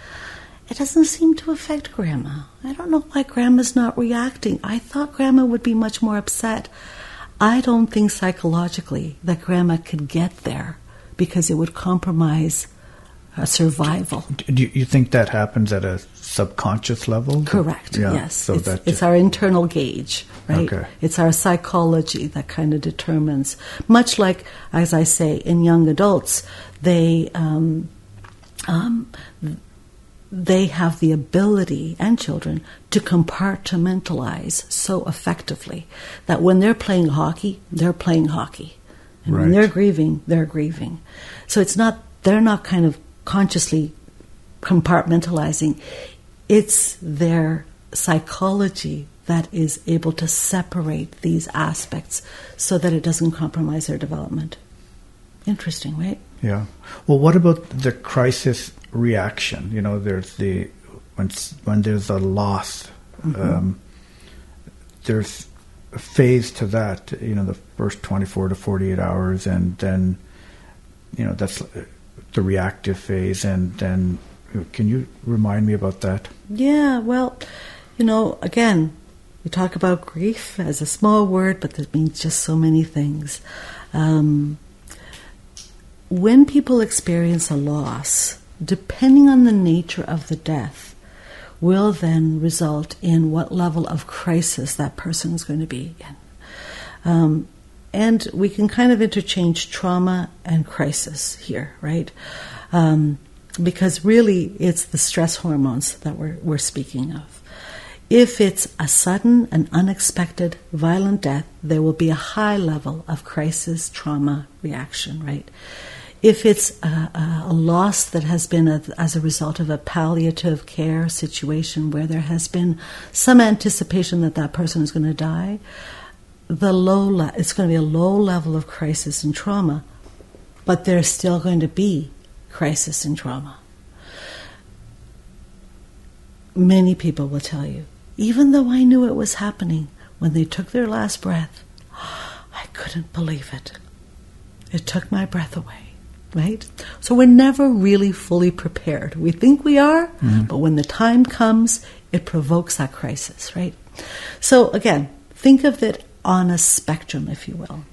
it doesn't seem to affect Grandma. I don't know why Grandma's not reacting. I thought Grandma would be much more upset. I don't think psychologically that Grandma could get there because it would compromise her survival. Do you think that happens at a subconscious level? Correct. Yeah. Yes. So it's, that it's our internal gauge, right? Okay. It's our psychology that kind of determines. Much like, as I say, in young adults, they. Um, um, they have the ability, and children, to compartmentalize so effectively that when they're playing hockey, they're playing hockey. And right. when they're grieving, they're grieving. So it's not, they're not kind of consciously compartmentalizing, it's their psychology that is able to separate these aspects so that it doesn't compromise their development. Interesting, right? Yeah. Well, what about the crisis reaction. You know, there's the when when there's a loss, mm-hmm. um, there's a phase to that. You know, the first 24 to 48 hours, and then you know that's the reactive phase, and then can you remind me about that? Yeah. Well, you know, again, we talk about grief as a small word, but that means just so many things. Um, when people experience a loss, depending on the nature of the death, will then result in what level of crisis that person is going to be in. Um, and we can kind of interchange trauma and crisis here, right? Um, because really it's the stress hormones that we're, we're speaking of. If it's a sudden and unexpected violent death, there will be a high level of crisis trauma reaction, right? If it's a, a loss that has been a, as a result of a palliative care situation where there has been some anticipation that that person is going to die, the low le- it's going to be a low level of crisis and trauma, but there's still going to be crisis and trauma. Many people will tell you, even though I knew it was happening when they took their last breath, I couldn't believe it. It took my breath away, right? So we're never really fully prepared. We think we are, mm-hmm. but when the time comes, it provokes that crisis, right? So again, think of it on a spectrum, if you will.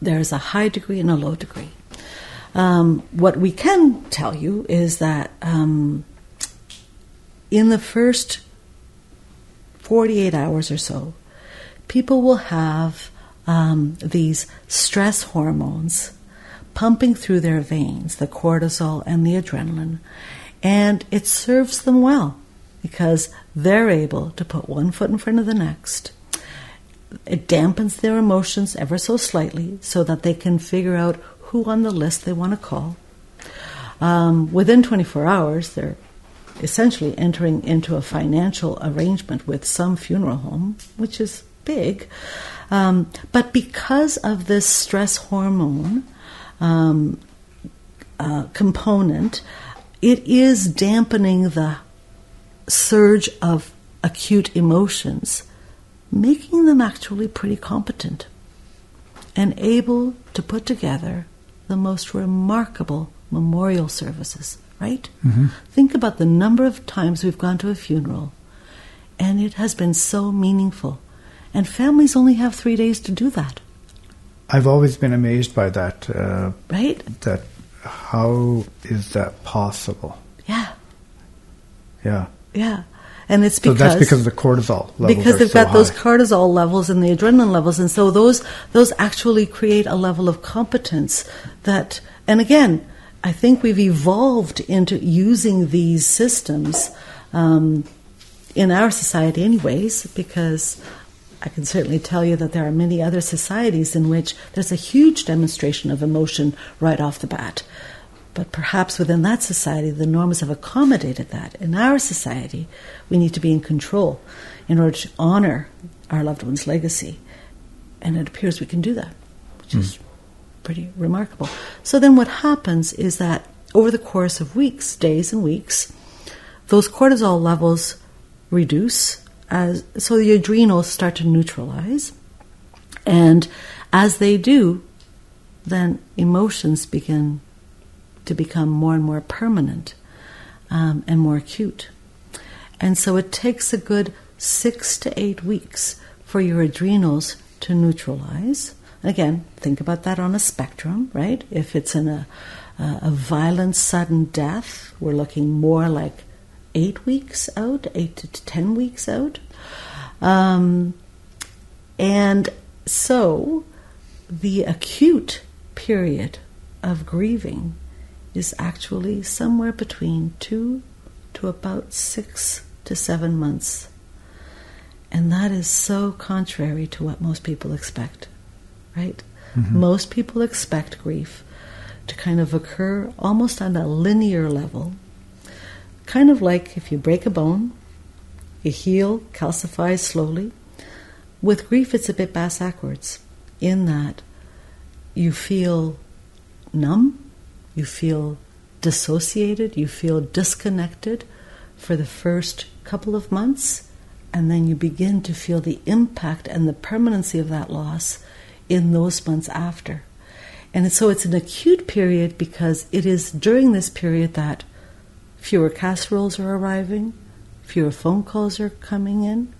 There's a high degree and a low degree. Um, what we can tell you is that um, in the first 48 hours or so, people will have um, these stress hormones pumping through their veins, the cortisol and the adrenaline, and it serves them well because they're able to put one foot in front of the next it dampens their emotions ever so slightly so that they can figure out who on the list they want to call. Um, within 24 hours, they're essentially entering into a financial arrangement with some funeral home, which is big. Um, but because of this stress hormone um, uh, component, it is dampening the surge of acute emotions making them actually pretty competent and able to put together the most remarkable memorial services, right? Mm-hmm. Think about the number of times we've gone to a funeral and it has been so meaningful. And families only have three days to do that. I've always been amazed by that. Uh, right? That how is that possible? Yeah. Yeah. Yeah and it's because so that's because of the cortisol levels because they've so got high. those cortisol levels and the adrenaline levels, and so those those actually create a level of competence that, and again, I think we've evolved into using these systems um, in our society, anyways, because. I can certainly tell you that there are many other societies in which there's a huge demonstration of emotion right off the bat. But perhaps within that society, the norms have accommodated that. In our society, we need to be in control in order to honor our loved one's legacy. And it appears we can do that, which mm. is pretty remarkable. So then what happens is that over the course of weeks, days and weeks, those cortisol levels reduce as so the adrenals start to neutralize. And as they do, then emotions begin to become more and more permanent um, and more acute. And so it takes a good six to eight weeks for your adrenals to neutralize. Again, think about that on a spectrum, right? If it's in a, a, a violent, sudden death, we're looking more like eight weeks out, eight to ten weeks out. Um, and so the acute period of grieving is actually somewhere between two to about six to seven months. And that is so contrary to what most people expect, right? Mm-hmm. Most people expect grief to kind of occur almost on a linear level, kind of like if you break a bone, you heal, calcifies slowly. With grief, it's a bit bass backwards in that you feel numb you feel dissociated, you feel disconnected for the first couple of months, and then you begin to feel the impact and the permanency of that loss in those months after. And so it's an acute period because it is during this period that fewer casseroles are arriving, fewer phone calls are coming in.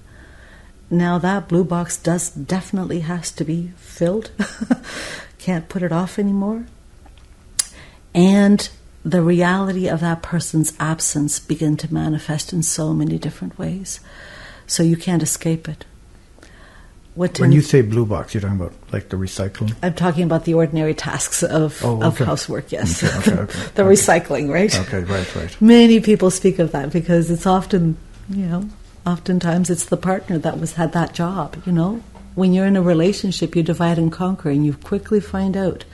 Now that blue box does definitely has to be filled. Can't put it off anymore and the reality of that person's absence begin to manifest in so many different ways. So you can't escape it. What when you say blue box, you're talking about like the recycling. I'm talking about the ordinary tasks of, Oh, of housework. Yes, Okay, okay, okay, the okay. recycling, right? Okay, right, right. Many people speak of that because it's often, you know, oftentimes it's the partner that was had that job. You know, when you're in a relationship, you divide and conquer, and you quickly find out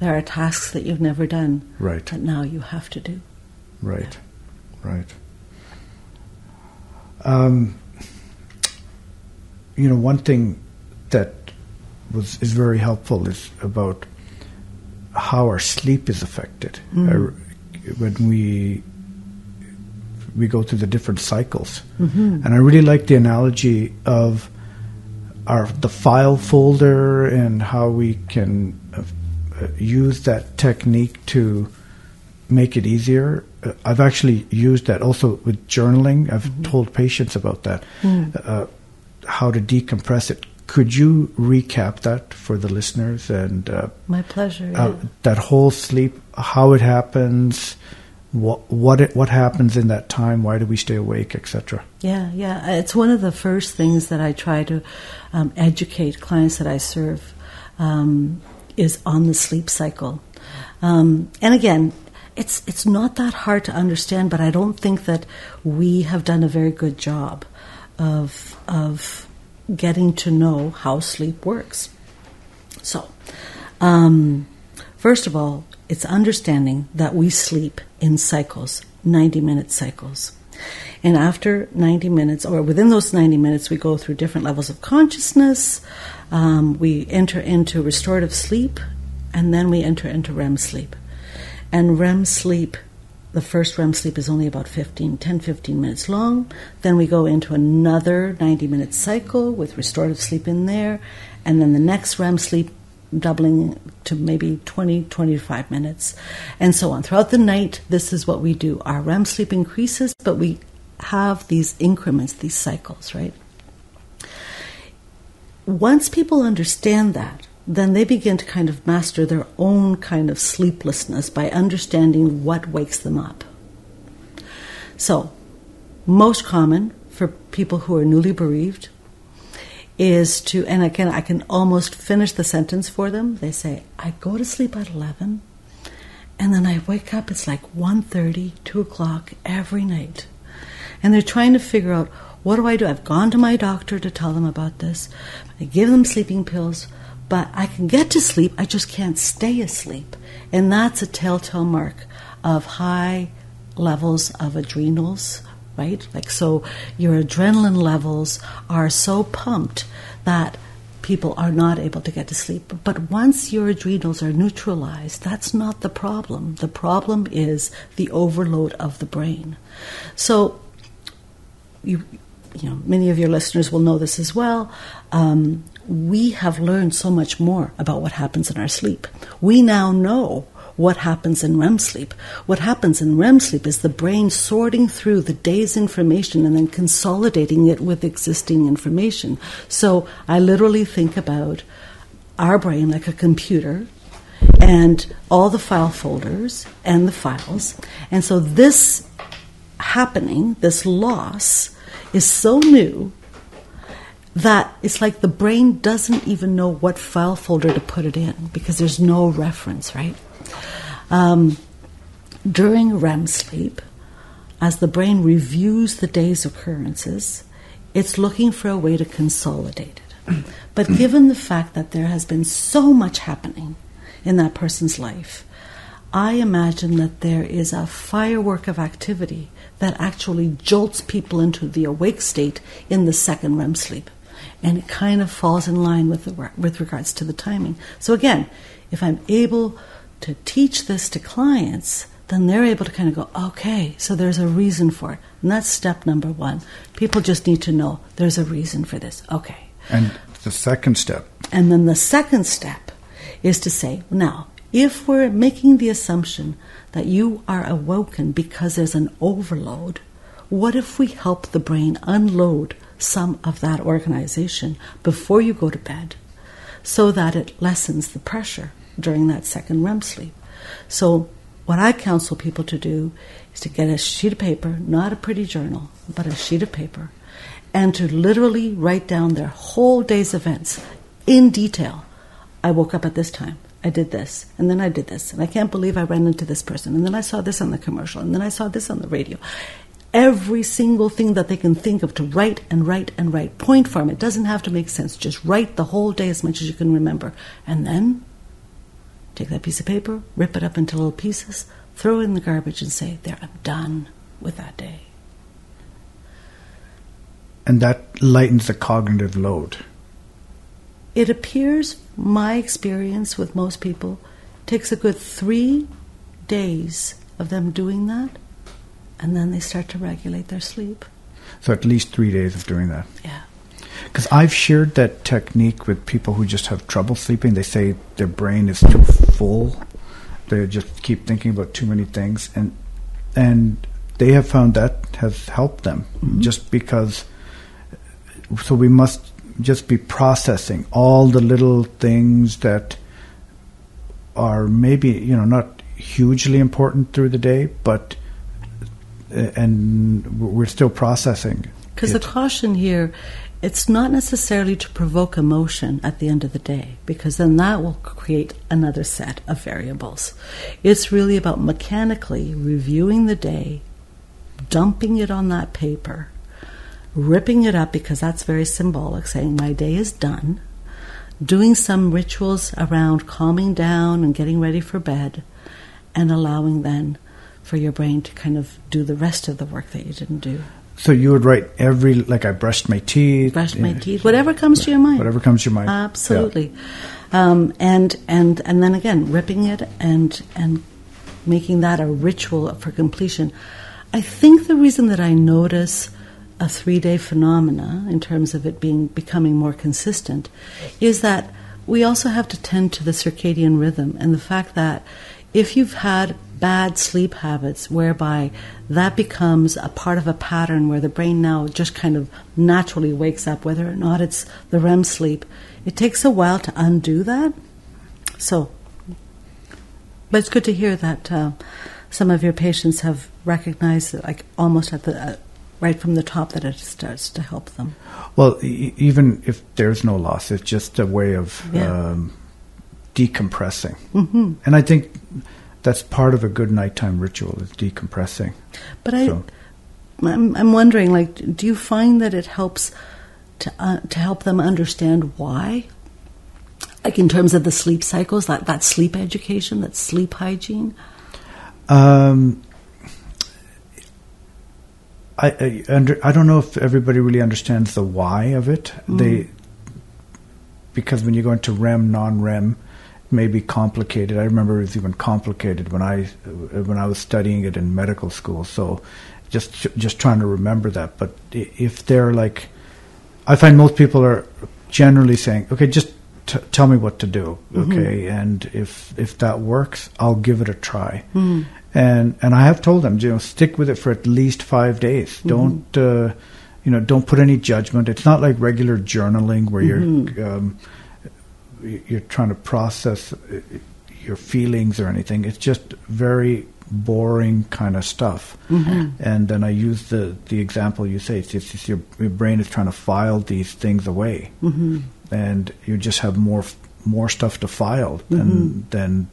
there are tasks that you've never done Right. that now you have to do. Right, right. Um, you know, one thing that was is very helpful is about how our sleep is affected Uh, when we we go through the different cycles. And I really like the analogy of our the file folder and how we can uh, use that technique to make it easier. Uh, I've actually used that also with journaling. I've told patients about that, uh, how to decompress it. Could you recap that for the listeners and uh, My pleasure. uh, that whole sleep, how it happens, what what it, what happens in that time, why do we stay awake, etc. Yeah, yeah. It's one of the first things that I try to um, educate clients that I serve um, is on the sleep cycle. Um, and again, it's it's not that hard to understand, but I don't think that we have done a very good job of of getting to know how sleep works. So, um, first of all, it's understanding that we sleep in cycles, 90 minute cycles. And after 90 minutes, or within those 90 minutes, we go through different levels of consciousness. Um, we enter into restorative sleep, and then we enter into REM sleep. And REM sleep, the first REM sleep is only about 15, 10, 15 minutes long. Then we go into another 90 minute cycle with restorative sleep in there. And then the next REM sleep doubling to maybe 20, 25 minutes, and so on. Throughout the night, this is what we do. Our REM sleep increases, but we have these increments, these cycles, right? Once people understand that, then they begin to kind of master their own kind of sleeplessness by understanding what wakes them up. So, most common for people who are newly bereaved is to, and again, I can almost finish the sentence for them. They say, I go to sleep at 11, and then I wake up, it's like 1.30, 2 o'clock every night. And they're trying to figure out, what do I do? I've gone to my doctor to tell them about this. I give them sleeping pills, but I can get to sleep, I just can't stay asleep. And that's a telltale mark of high levels of adrenals, right? Like, so your adrenaline levels are so pumped that people are not able to get to sleep. But once your adrenals are neutralized, that's not the problem. The problem is the overload of the brain. So, you, you know, many of your listeners will know this as well. Um, we have learned so much more about what happens in our sleep. We now know what happens in REM sleep. What happens in REM sleep is the brain sorting through the day's information and then consolidating it with existing information. So I literally think about our brain like a computer and all the file folders and the files. And so this happening, this loss, is so new that it's like the brain doesn't even know what file folder to put it in because there's no reference, right? Um, during REM sleep, as the brain reviews the day's occurrences, it's looking for a way to consolidate it. But given the fact that there has been so much happening in that person's life, I imagine that there is a firework of activity that actually jolts people into the awake state in the second REM sleep. And it kind of falls in line with, the, with regards to the timing. So, again, if I'm able to teach this to clients, then they're able to kind of go, okay, so there's a reason for it. And that's step number one. People just need to know there's a reason for this. Okay. And the second step, And then the second step is to say, now, if we're making the assumption that you are awoken because there's an overload, what if we help the brain unload some of that organization before you go to bed so that it lessens the pressure during that second REM sleep? So what I counsel people to do is to get a sheet of paper, not a pretty journal, but a sheet of paper, and to literally write down their whole day's events in detail. I woke up at this time. I did this, and then I did this, and I can't believe I ran into this person, and then I saw this on the commercial, and then I saw this on the radio. Every single thing that they can think of to write and write and write. Point form. It doesn't have to make sense. Just write the whole day as much as you can remember. And then take that piece of paper, rip it up into little pieces, throw it in the garbage, and say, There, I'm done with that day. And that lightens the cognitive load. It appears, my experience with most people, takes a good three days of them doing that, and then they start to regulate their sleep. So at least three days of doing that. Yeah. Because I've shared that technique with people who just have trouble sleeping. They say their brain is too full. They just keep thinking about too many things, and and they have found that has helped them. Mm-hmm. Just because. So we must just be processing all the little things that are maybe you know not hugely important through the day, but and we're still processing. Because the caution here, it's not necessarily to provoke emotion at the end of the day, because then that will create another set of variables. It's really about mechanically reviewing the day, dumping it on that paper, ripping it up because that's very symbolic, saying my day is done, doing some rituals around calming down and getting ready for bed, and allowing then for your brain to kind of do the rest of the work that you didn't do. So you would write every like I brushed my teeth, Brushed my know, teeth, whatever comes to your mind. whatever comes to your mind. Absolutely. Um, and and and then again, ripping it and and making that a ritual for completion. I think the reason that I notice a three day phenomena in terms of it being becoming more consistent is that we also have to tend to the circadian rhythm and the fact that if you've had bad sleep habits whereby that becomes a part of a pattern where the brain now just kind of naturally wakes up whether or not it's the REM sleep it takes a while to undo that so but it's good to hear that uh, some of your patients have recognized like almost at the uh, right from the top that it starts to help them Well, e- even if there's no loss, it's just a way of Yeah. um, decompressing. hmm And I think that's part of a good nighttime ritual is decompressing. But I, So- I'm, I'm wondering, like, do you find that it helps to uh, to help them understand why? Like in terms of the sleep cycles, that, that sleep education, that sleep hygiene. Um, I I, under, I don't know if everybody really understands the why of it. They because when you go into REM, non-REM, may be complicated. I remember it was even complicated when I when I was studying it in medical school. So just just trying to remember that. But if they're like, I find most people are generally saying, okay, just t- tell me what to do, okay, and if if that works, I'll give it a try. And and I have told them, you know, stick with it for at least five days. Don't uh, you know? Don't put any judgment. It's not like regular journaling where you're um, y- you're trying to process uh, your feelings or anything. It's just very boring kind of stuff. Mm-hmm. And then I use the the example you say. It's just, it's your, your brain is trying to file these things away, mm-hmm. and you just have more more stuff to file than mm-hmm. than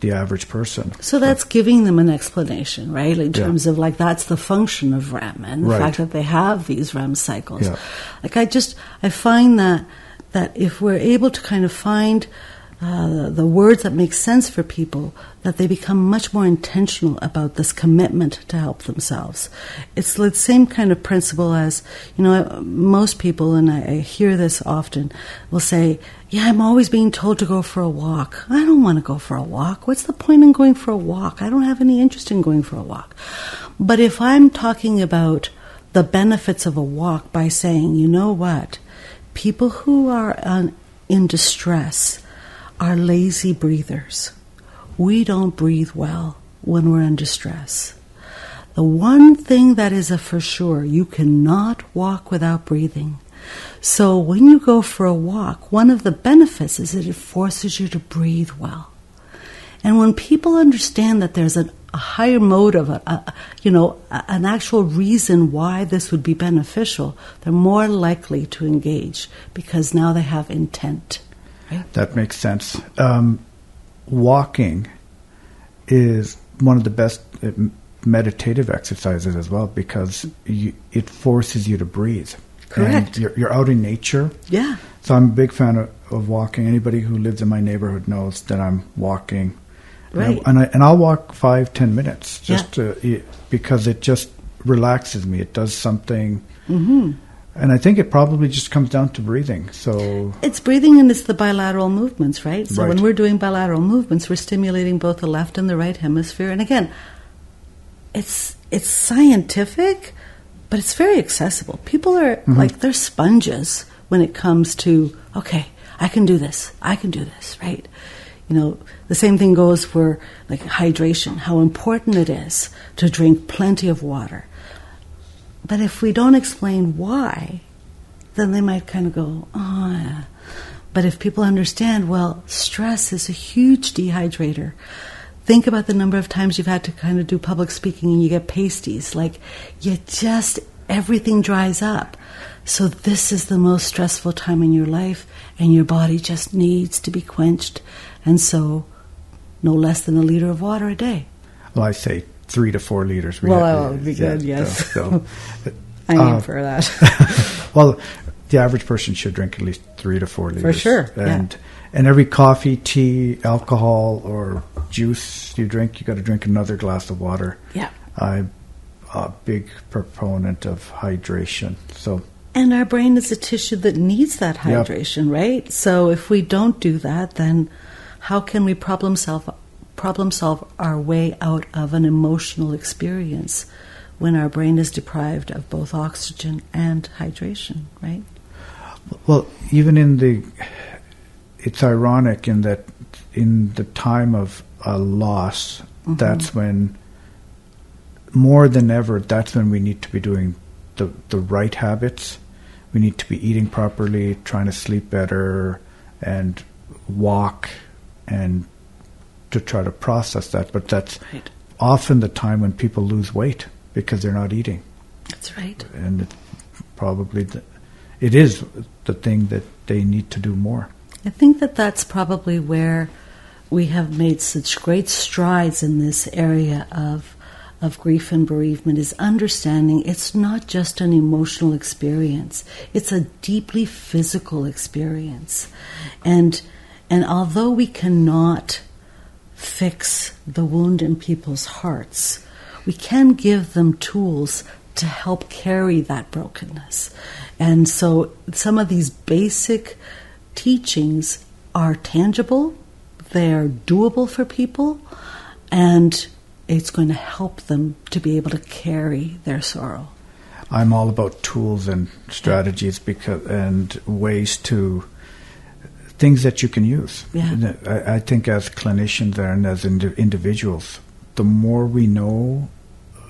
the average person. So that's giving them an explanation, right? In Yeah. terms of like that's the function of REM and the Right. fact that they have these REM cycles. Yeah. Like I just I find that that if we're able to kind of find uh, the words that make sense for people, that they become much more intentional about this commitment to help themselves. It's the same kind of principle as, you know, most people, and I, I hear this often, will say, Yeah, I'm always being told to go for a walk. I don't want to go for a walk. What's the point in going for a walk? I don't have any interest in going for a walk. But if I'm talking about the benefits of a walk by saying, you know what, people who are uh, in distress are lazy breathers. We don't breathe well when we're in distress. The one thing that is a for sure, you cannot walk without breathing. So when you go for a walk, one of the benefits is that it forces you to breathe well. And when people understand that there's an, a higher motive, a, a, you know, a, an actual reason why this would be beneficial, they're more likely to engage because now they have intent. Right? That makes sense. Um, walking is one of the best uh, meditative exercises as well because you, it forces you to breathe. Correct. You're, you're, out in nature. Yeah. So I'm a big fan of, of, walking. Anybody who lives in my neighborhood knows that I'm walking. Right. And, I, and, I, will walk five, ten minutes just yeah. to, because it just relaxes me. It does something. Mm-hmm. And I think it probably just comes down to breathing. So it's breathing and it's the bilateral movements, right? So right. when we're doing bilateral movements, we're stimulating both the left and the right hemisphere. And again, it's it's scientific, but it's very accessible. People are mm-hmm. like they're sponges when it comes to okay, I can do this. I can do this, right? You know, the same thing goes for like hydration, how important it is to drink plenty of water. But if we don't explain why, then they might kind of go, oh, yeah. But if people understand, well, stress is a huge dehydrator think about the number of times you've had to kind of do public speaking and you get pasties. Like, you just, everything dries up. So, this is the most stressful time in your life, and your body just needs to be quenched. And so, no less than a liter of water a day. Well, I say three to four liters. We well, that would be good, yeah, yes. So, I aim uh, for that. well, the average person should drink at least three to four liters. For sure. And, yeah. and every coffee, tea, alcohol, or juice you drink, you got to drink another glass of water. Yeah. I'm a big proponent of hydration. So. And our brain is a tissue that needs that hydration, yep. right? So if we don't do that, then how can we problem solve problem solve our way out of an emotional experience when our brain is deprived of both oxygen and hydration, right? Well, even in the it's ironic in that in the time of a loss, mm-hmm. that's when more than ever, that's when we need to be doing the the right habits. We need to be eating properly, trying to sleep better, and walk, and to try to process that. But that's right. often the time when people lose weight because they're not eating. That's right. And it probably the, it is the thing that they need to do more. I think that that's probably where we have made such great strides in this area of of grief and bereavement is understanding it's not just an emotional experience it's a deeply physical experience and and although we cannot fix the wound in people's hearts we can give them tools to help carry that brokenness and so some of these basic teachings are tangible they're doable for people, and it's going to help them to be able to carry their sorrow. I'm all about tools and strategies because and ways to things that you can use. Yeah. I, I think as clinicians and as indi- individuals, the more we know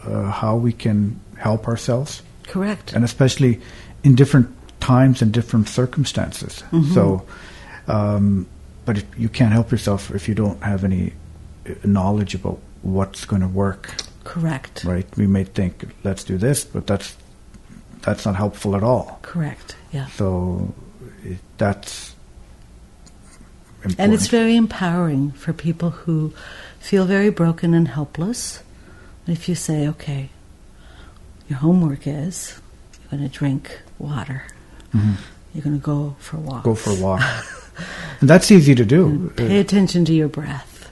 uh, how we can help ourselves. Correct. And especially in different times and different circumstances. Mm-hmm. So. Um, but you can't help yourself if you don't have any uh, knowledge about what's going to work. Correct. Right? We may think, let's do this, but that's that's not helpful at all. Correct. Yeah. So it, that's important. and it's very empowering for people who feel very broken and helpless. If you say, okay, your homework is you're going to drink water. Mm-hmm. You're going to go for a walk. Go for a walk. And that's easy to do. Pay attention to your breath.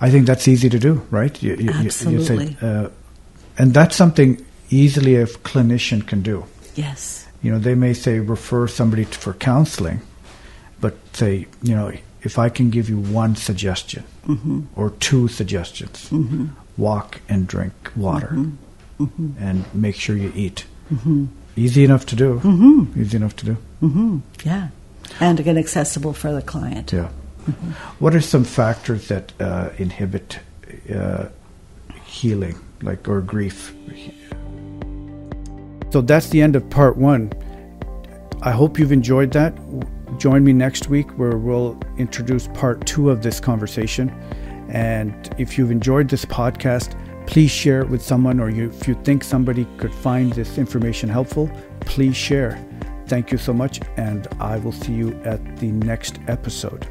I think that's easy to do, right? You, you, Absolutely. You say, uh, and that's something easily a clinician can do. Yes. You know, they may say refer somebody for counseling, but say, you know, if I can give you one suggestion mm-hmm. or two suggestions, mm-hmm. walk and drink water mm-hmm. mm-hmm. and make sure you eat. Mm-hmm. Easy enough to do. Mm-hmm. Easy enough to do. Yeah and again accessible for the client. Yeah. What are some factors that uh, inhibit uh, healing, like or grief? So that's the end of part one. I hope you've enjoyed that. Join me next week where we'll introduce part two of this conversation. And if you've enjoyed this podcast, please share it with someone, or you, if you think somebody could find this information helpful, please share. Thank you so much, and I will see you at the next episode.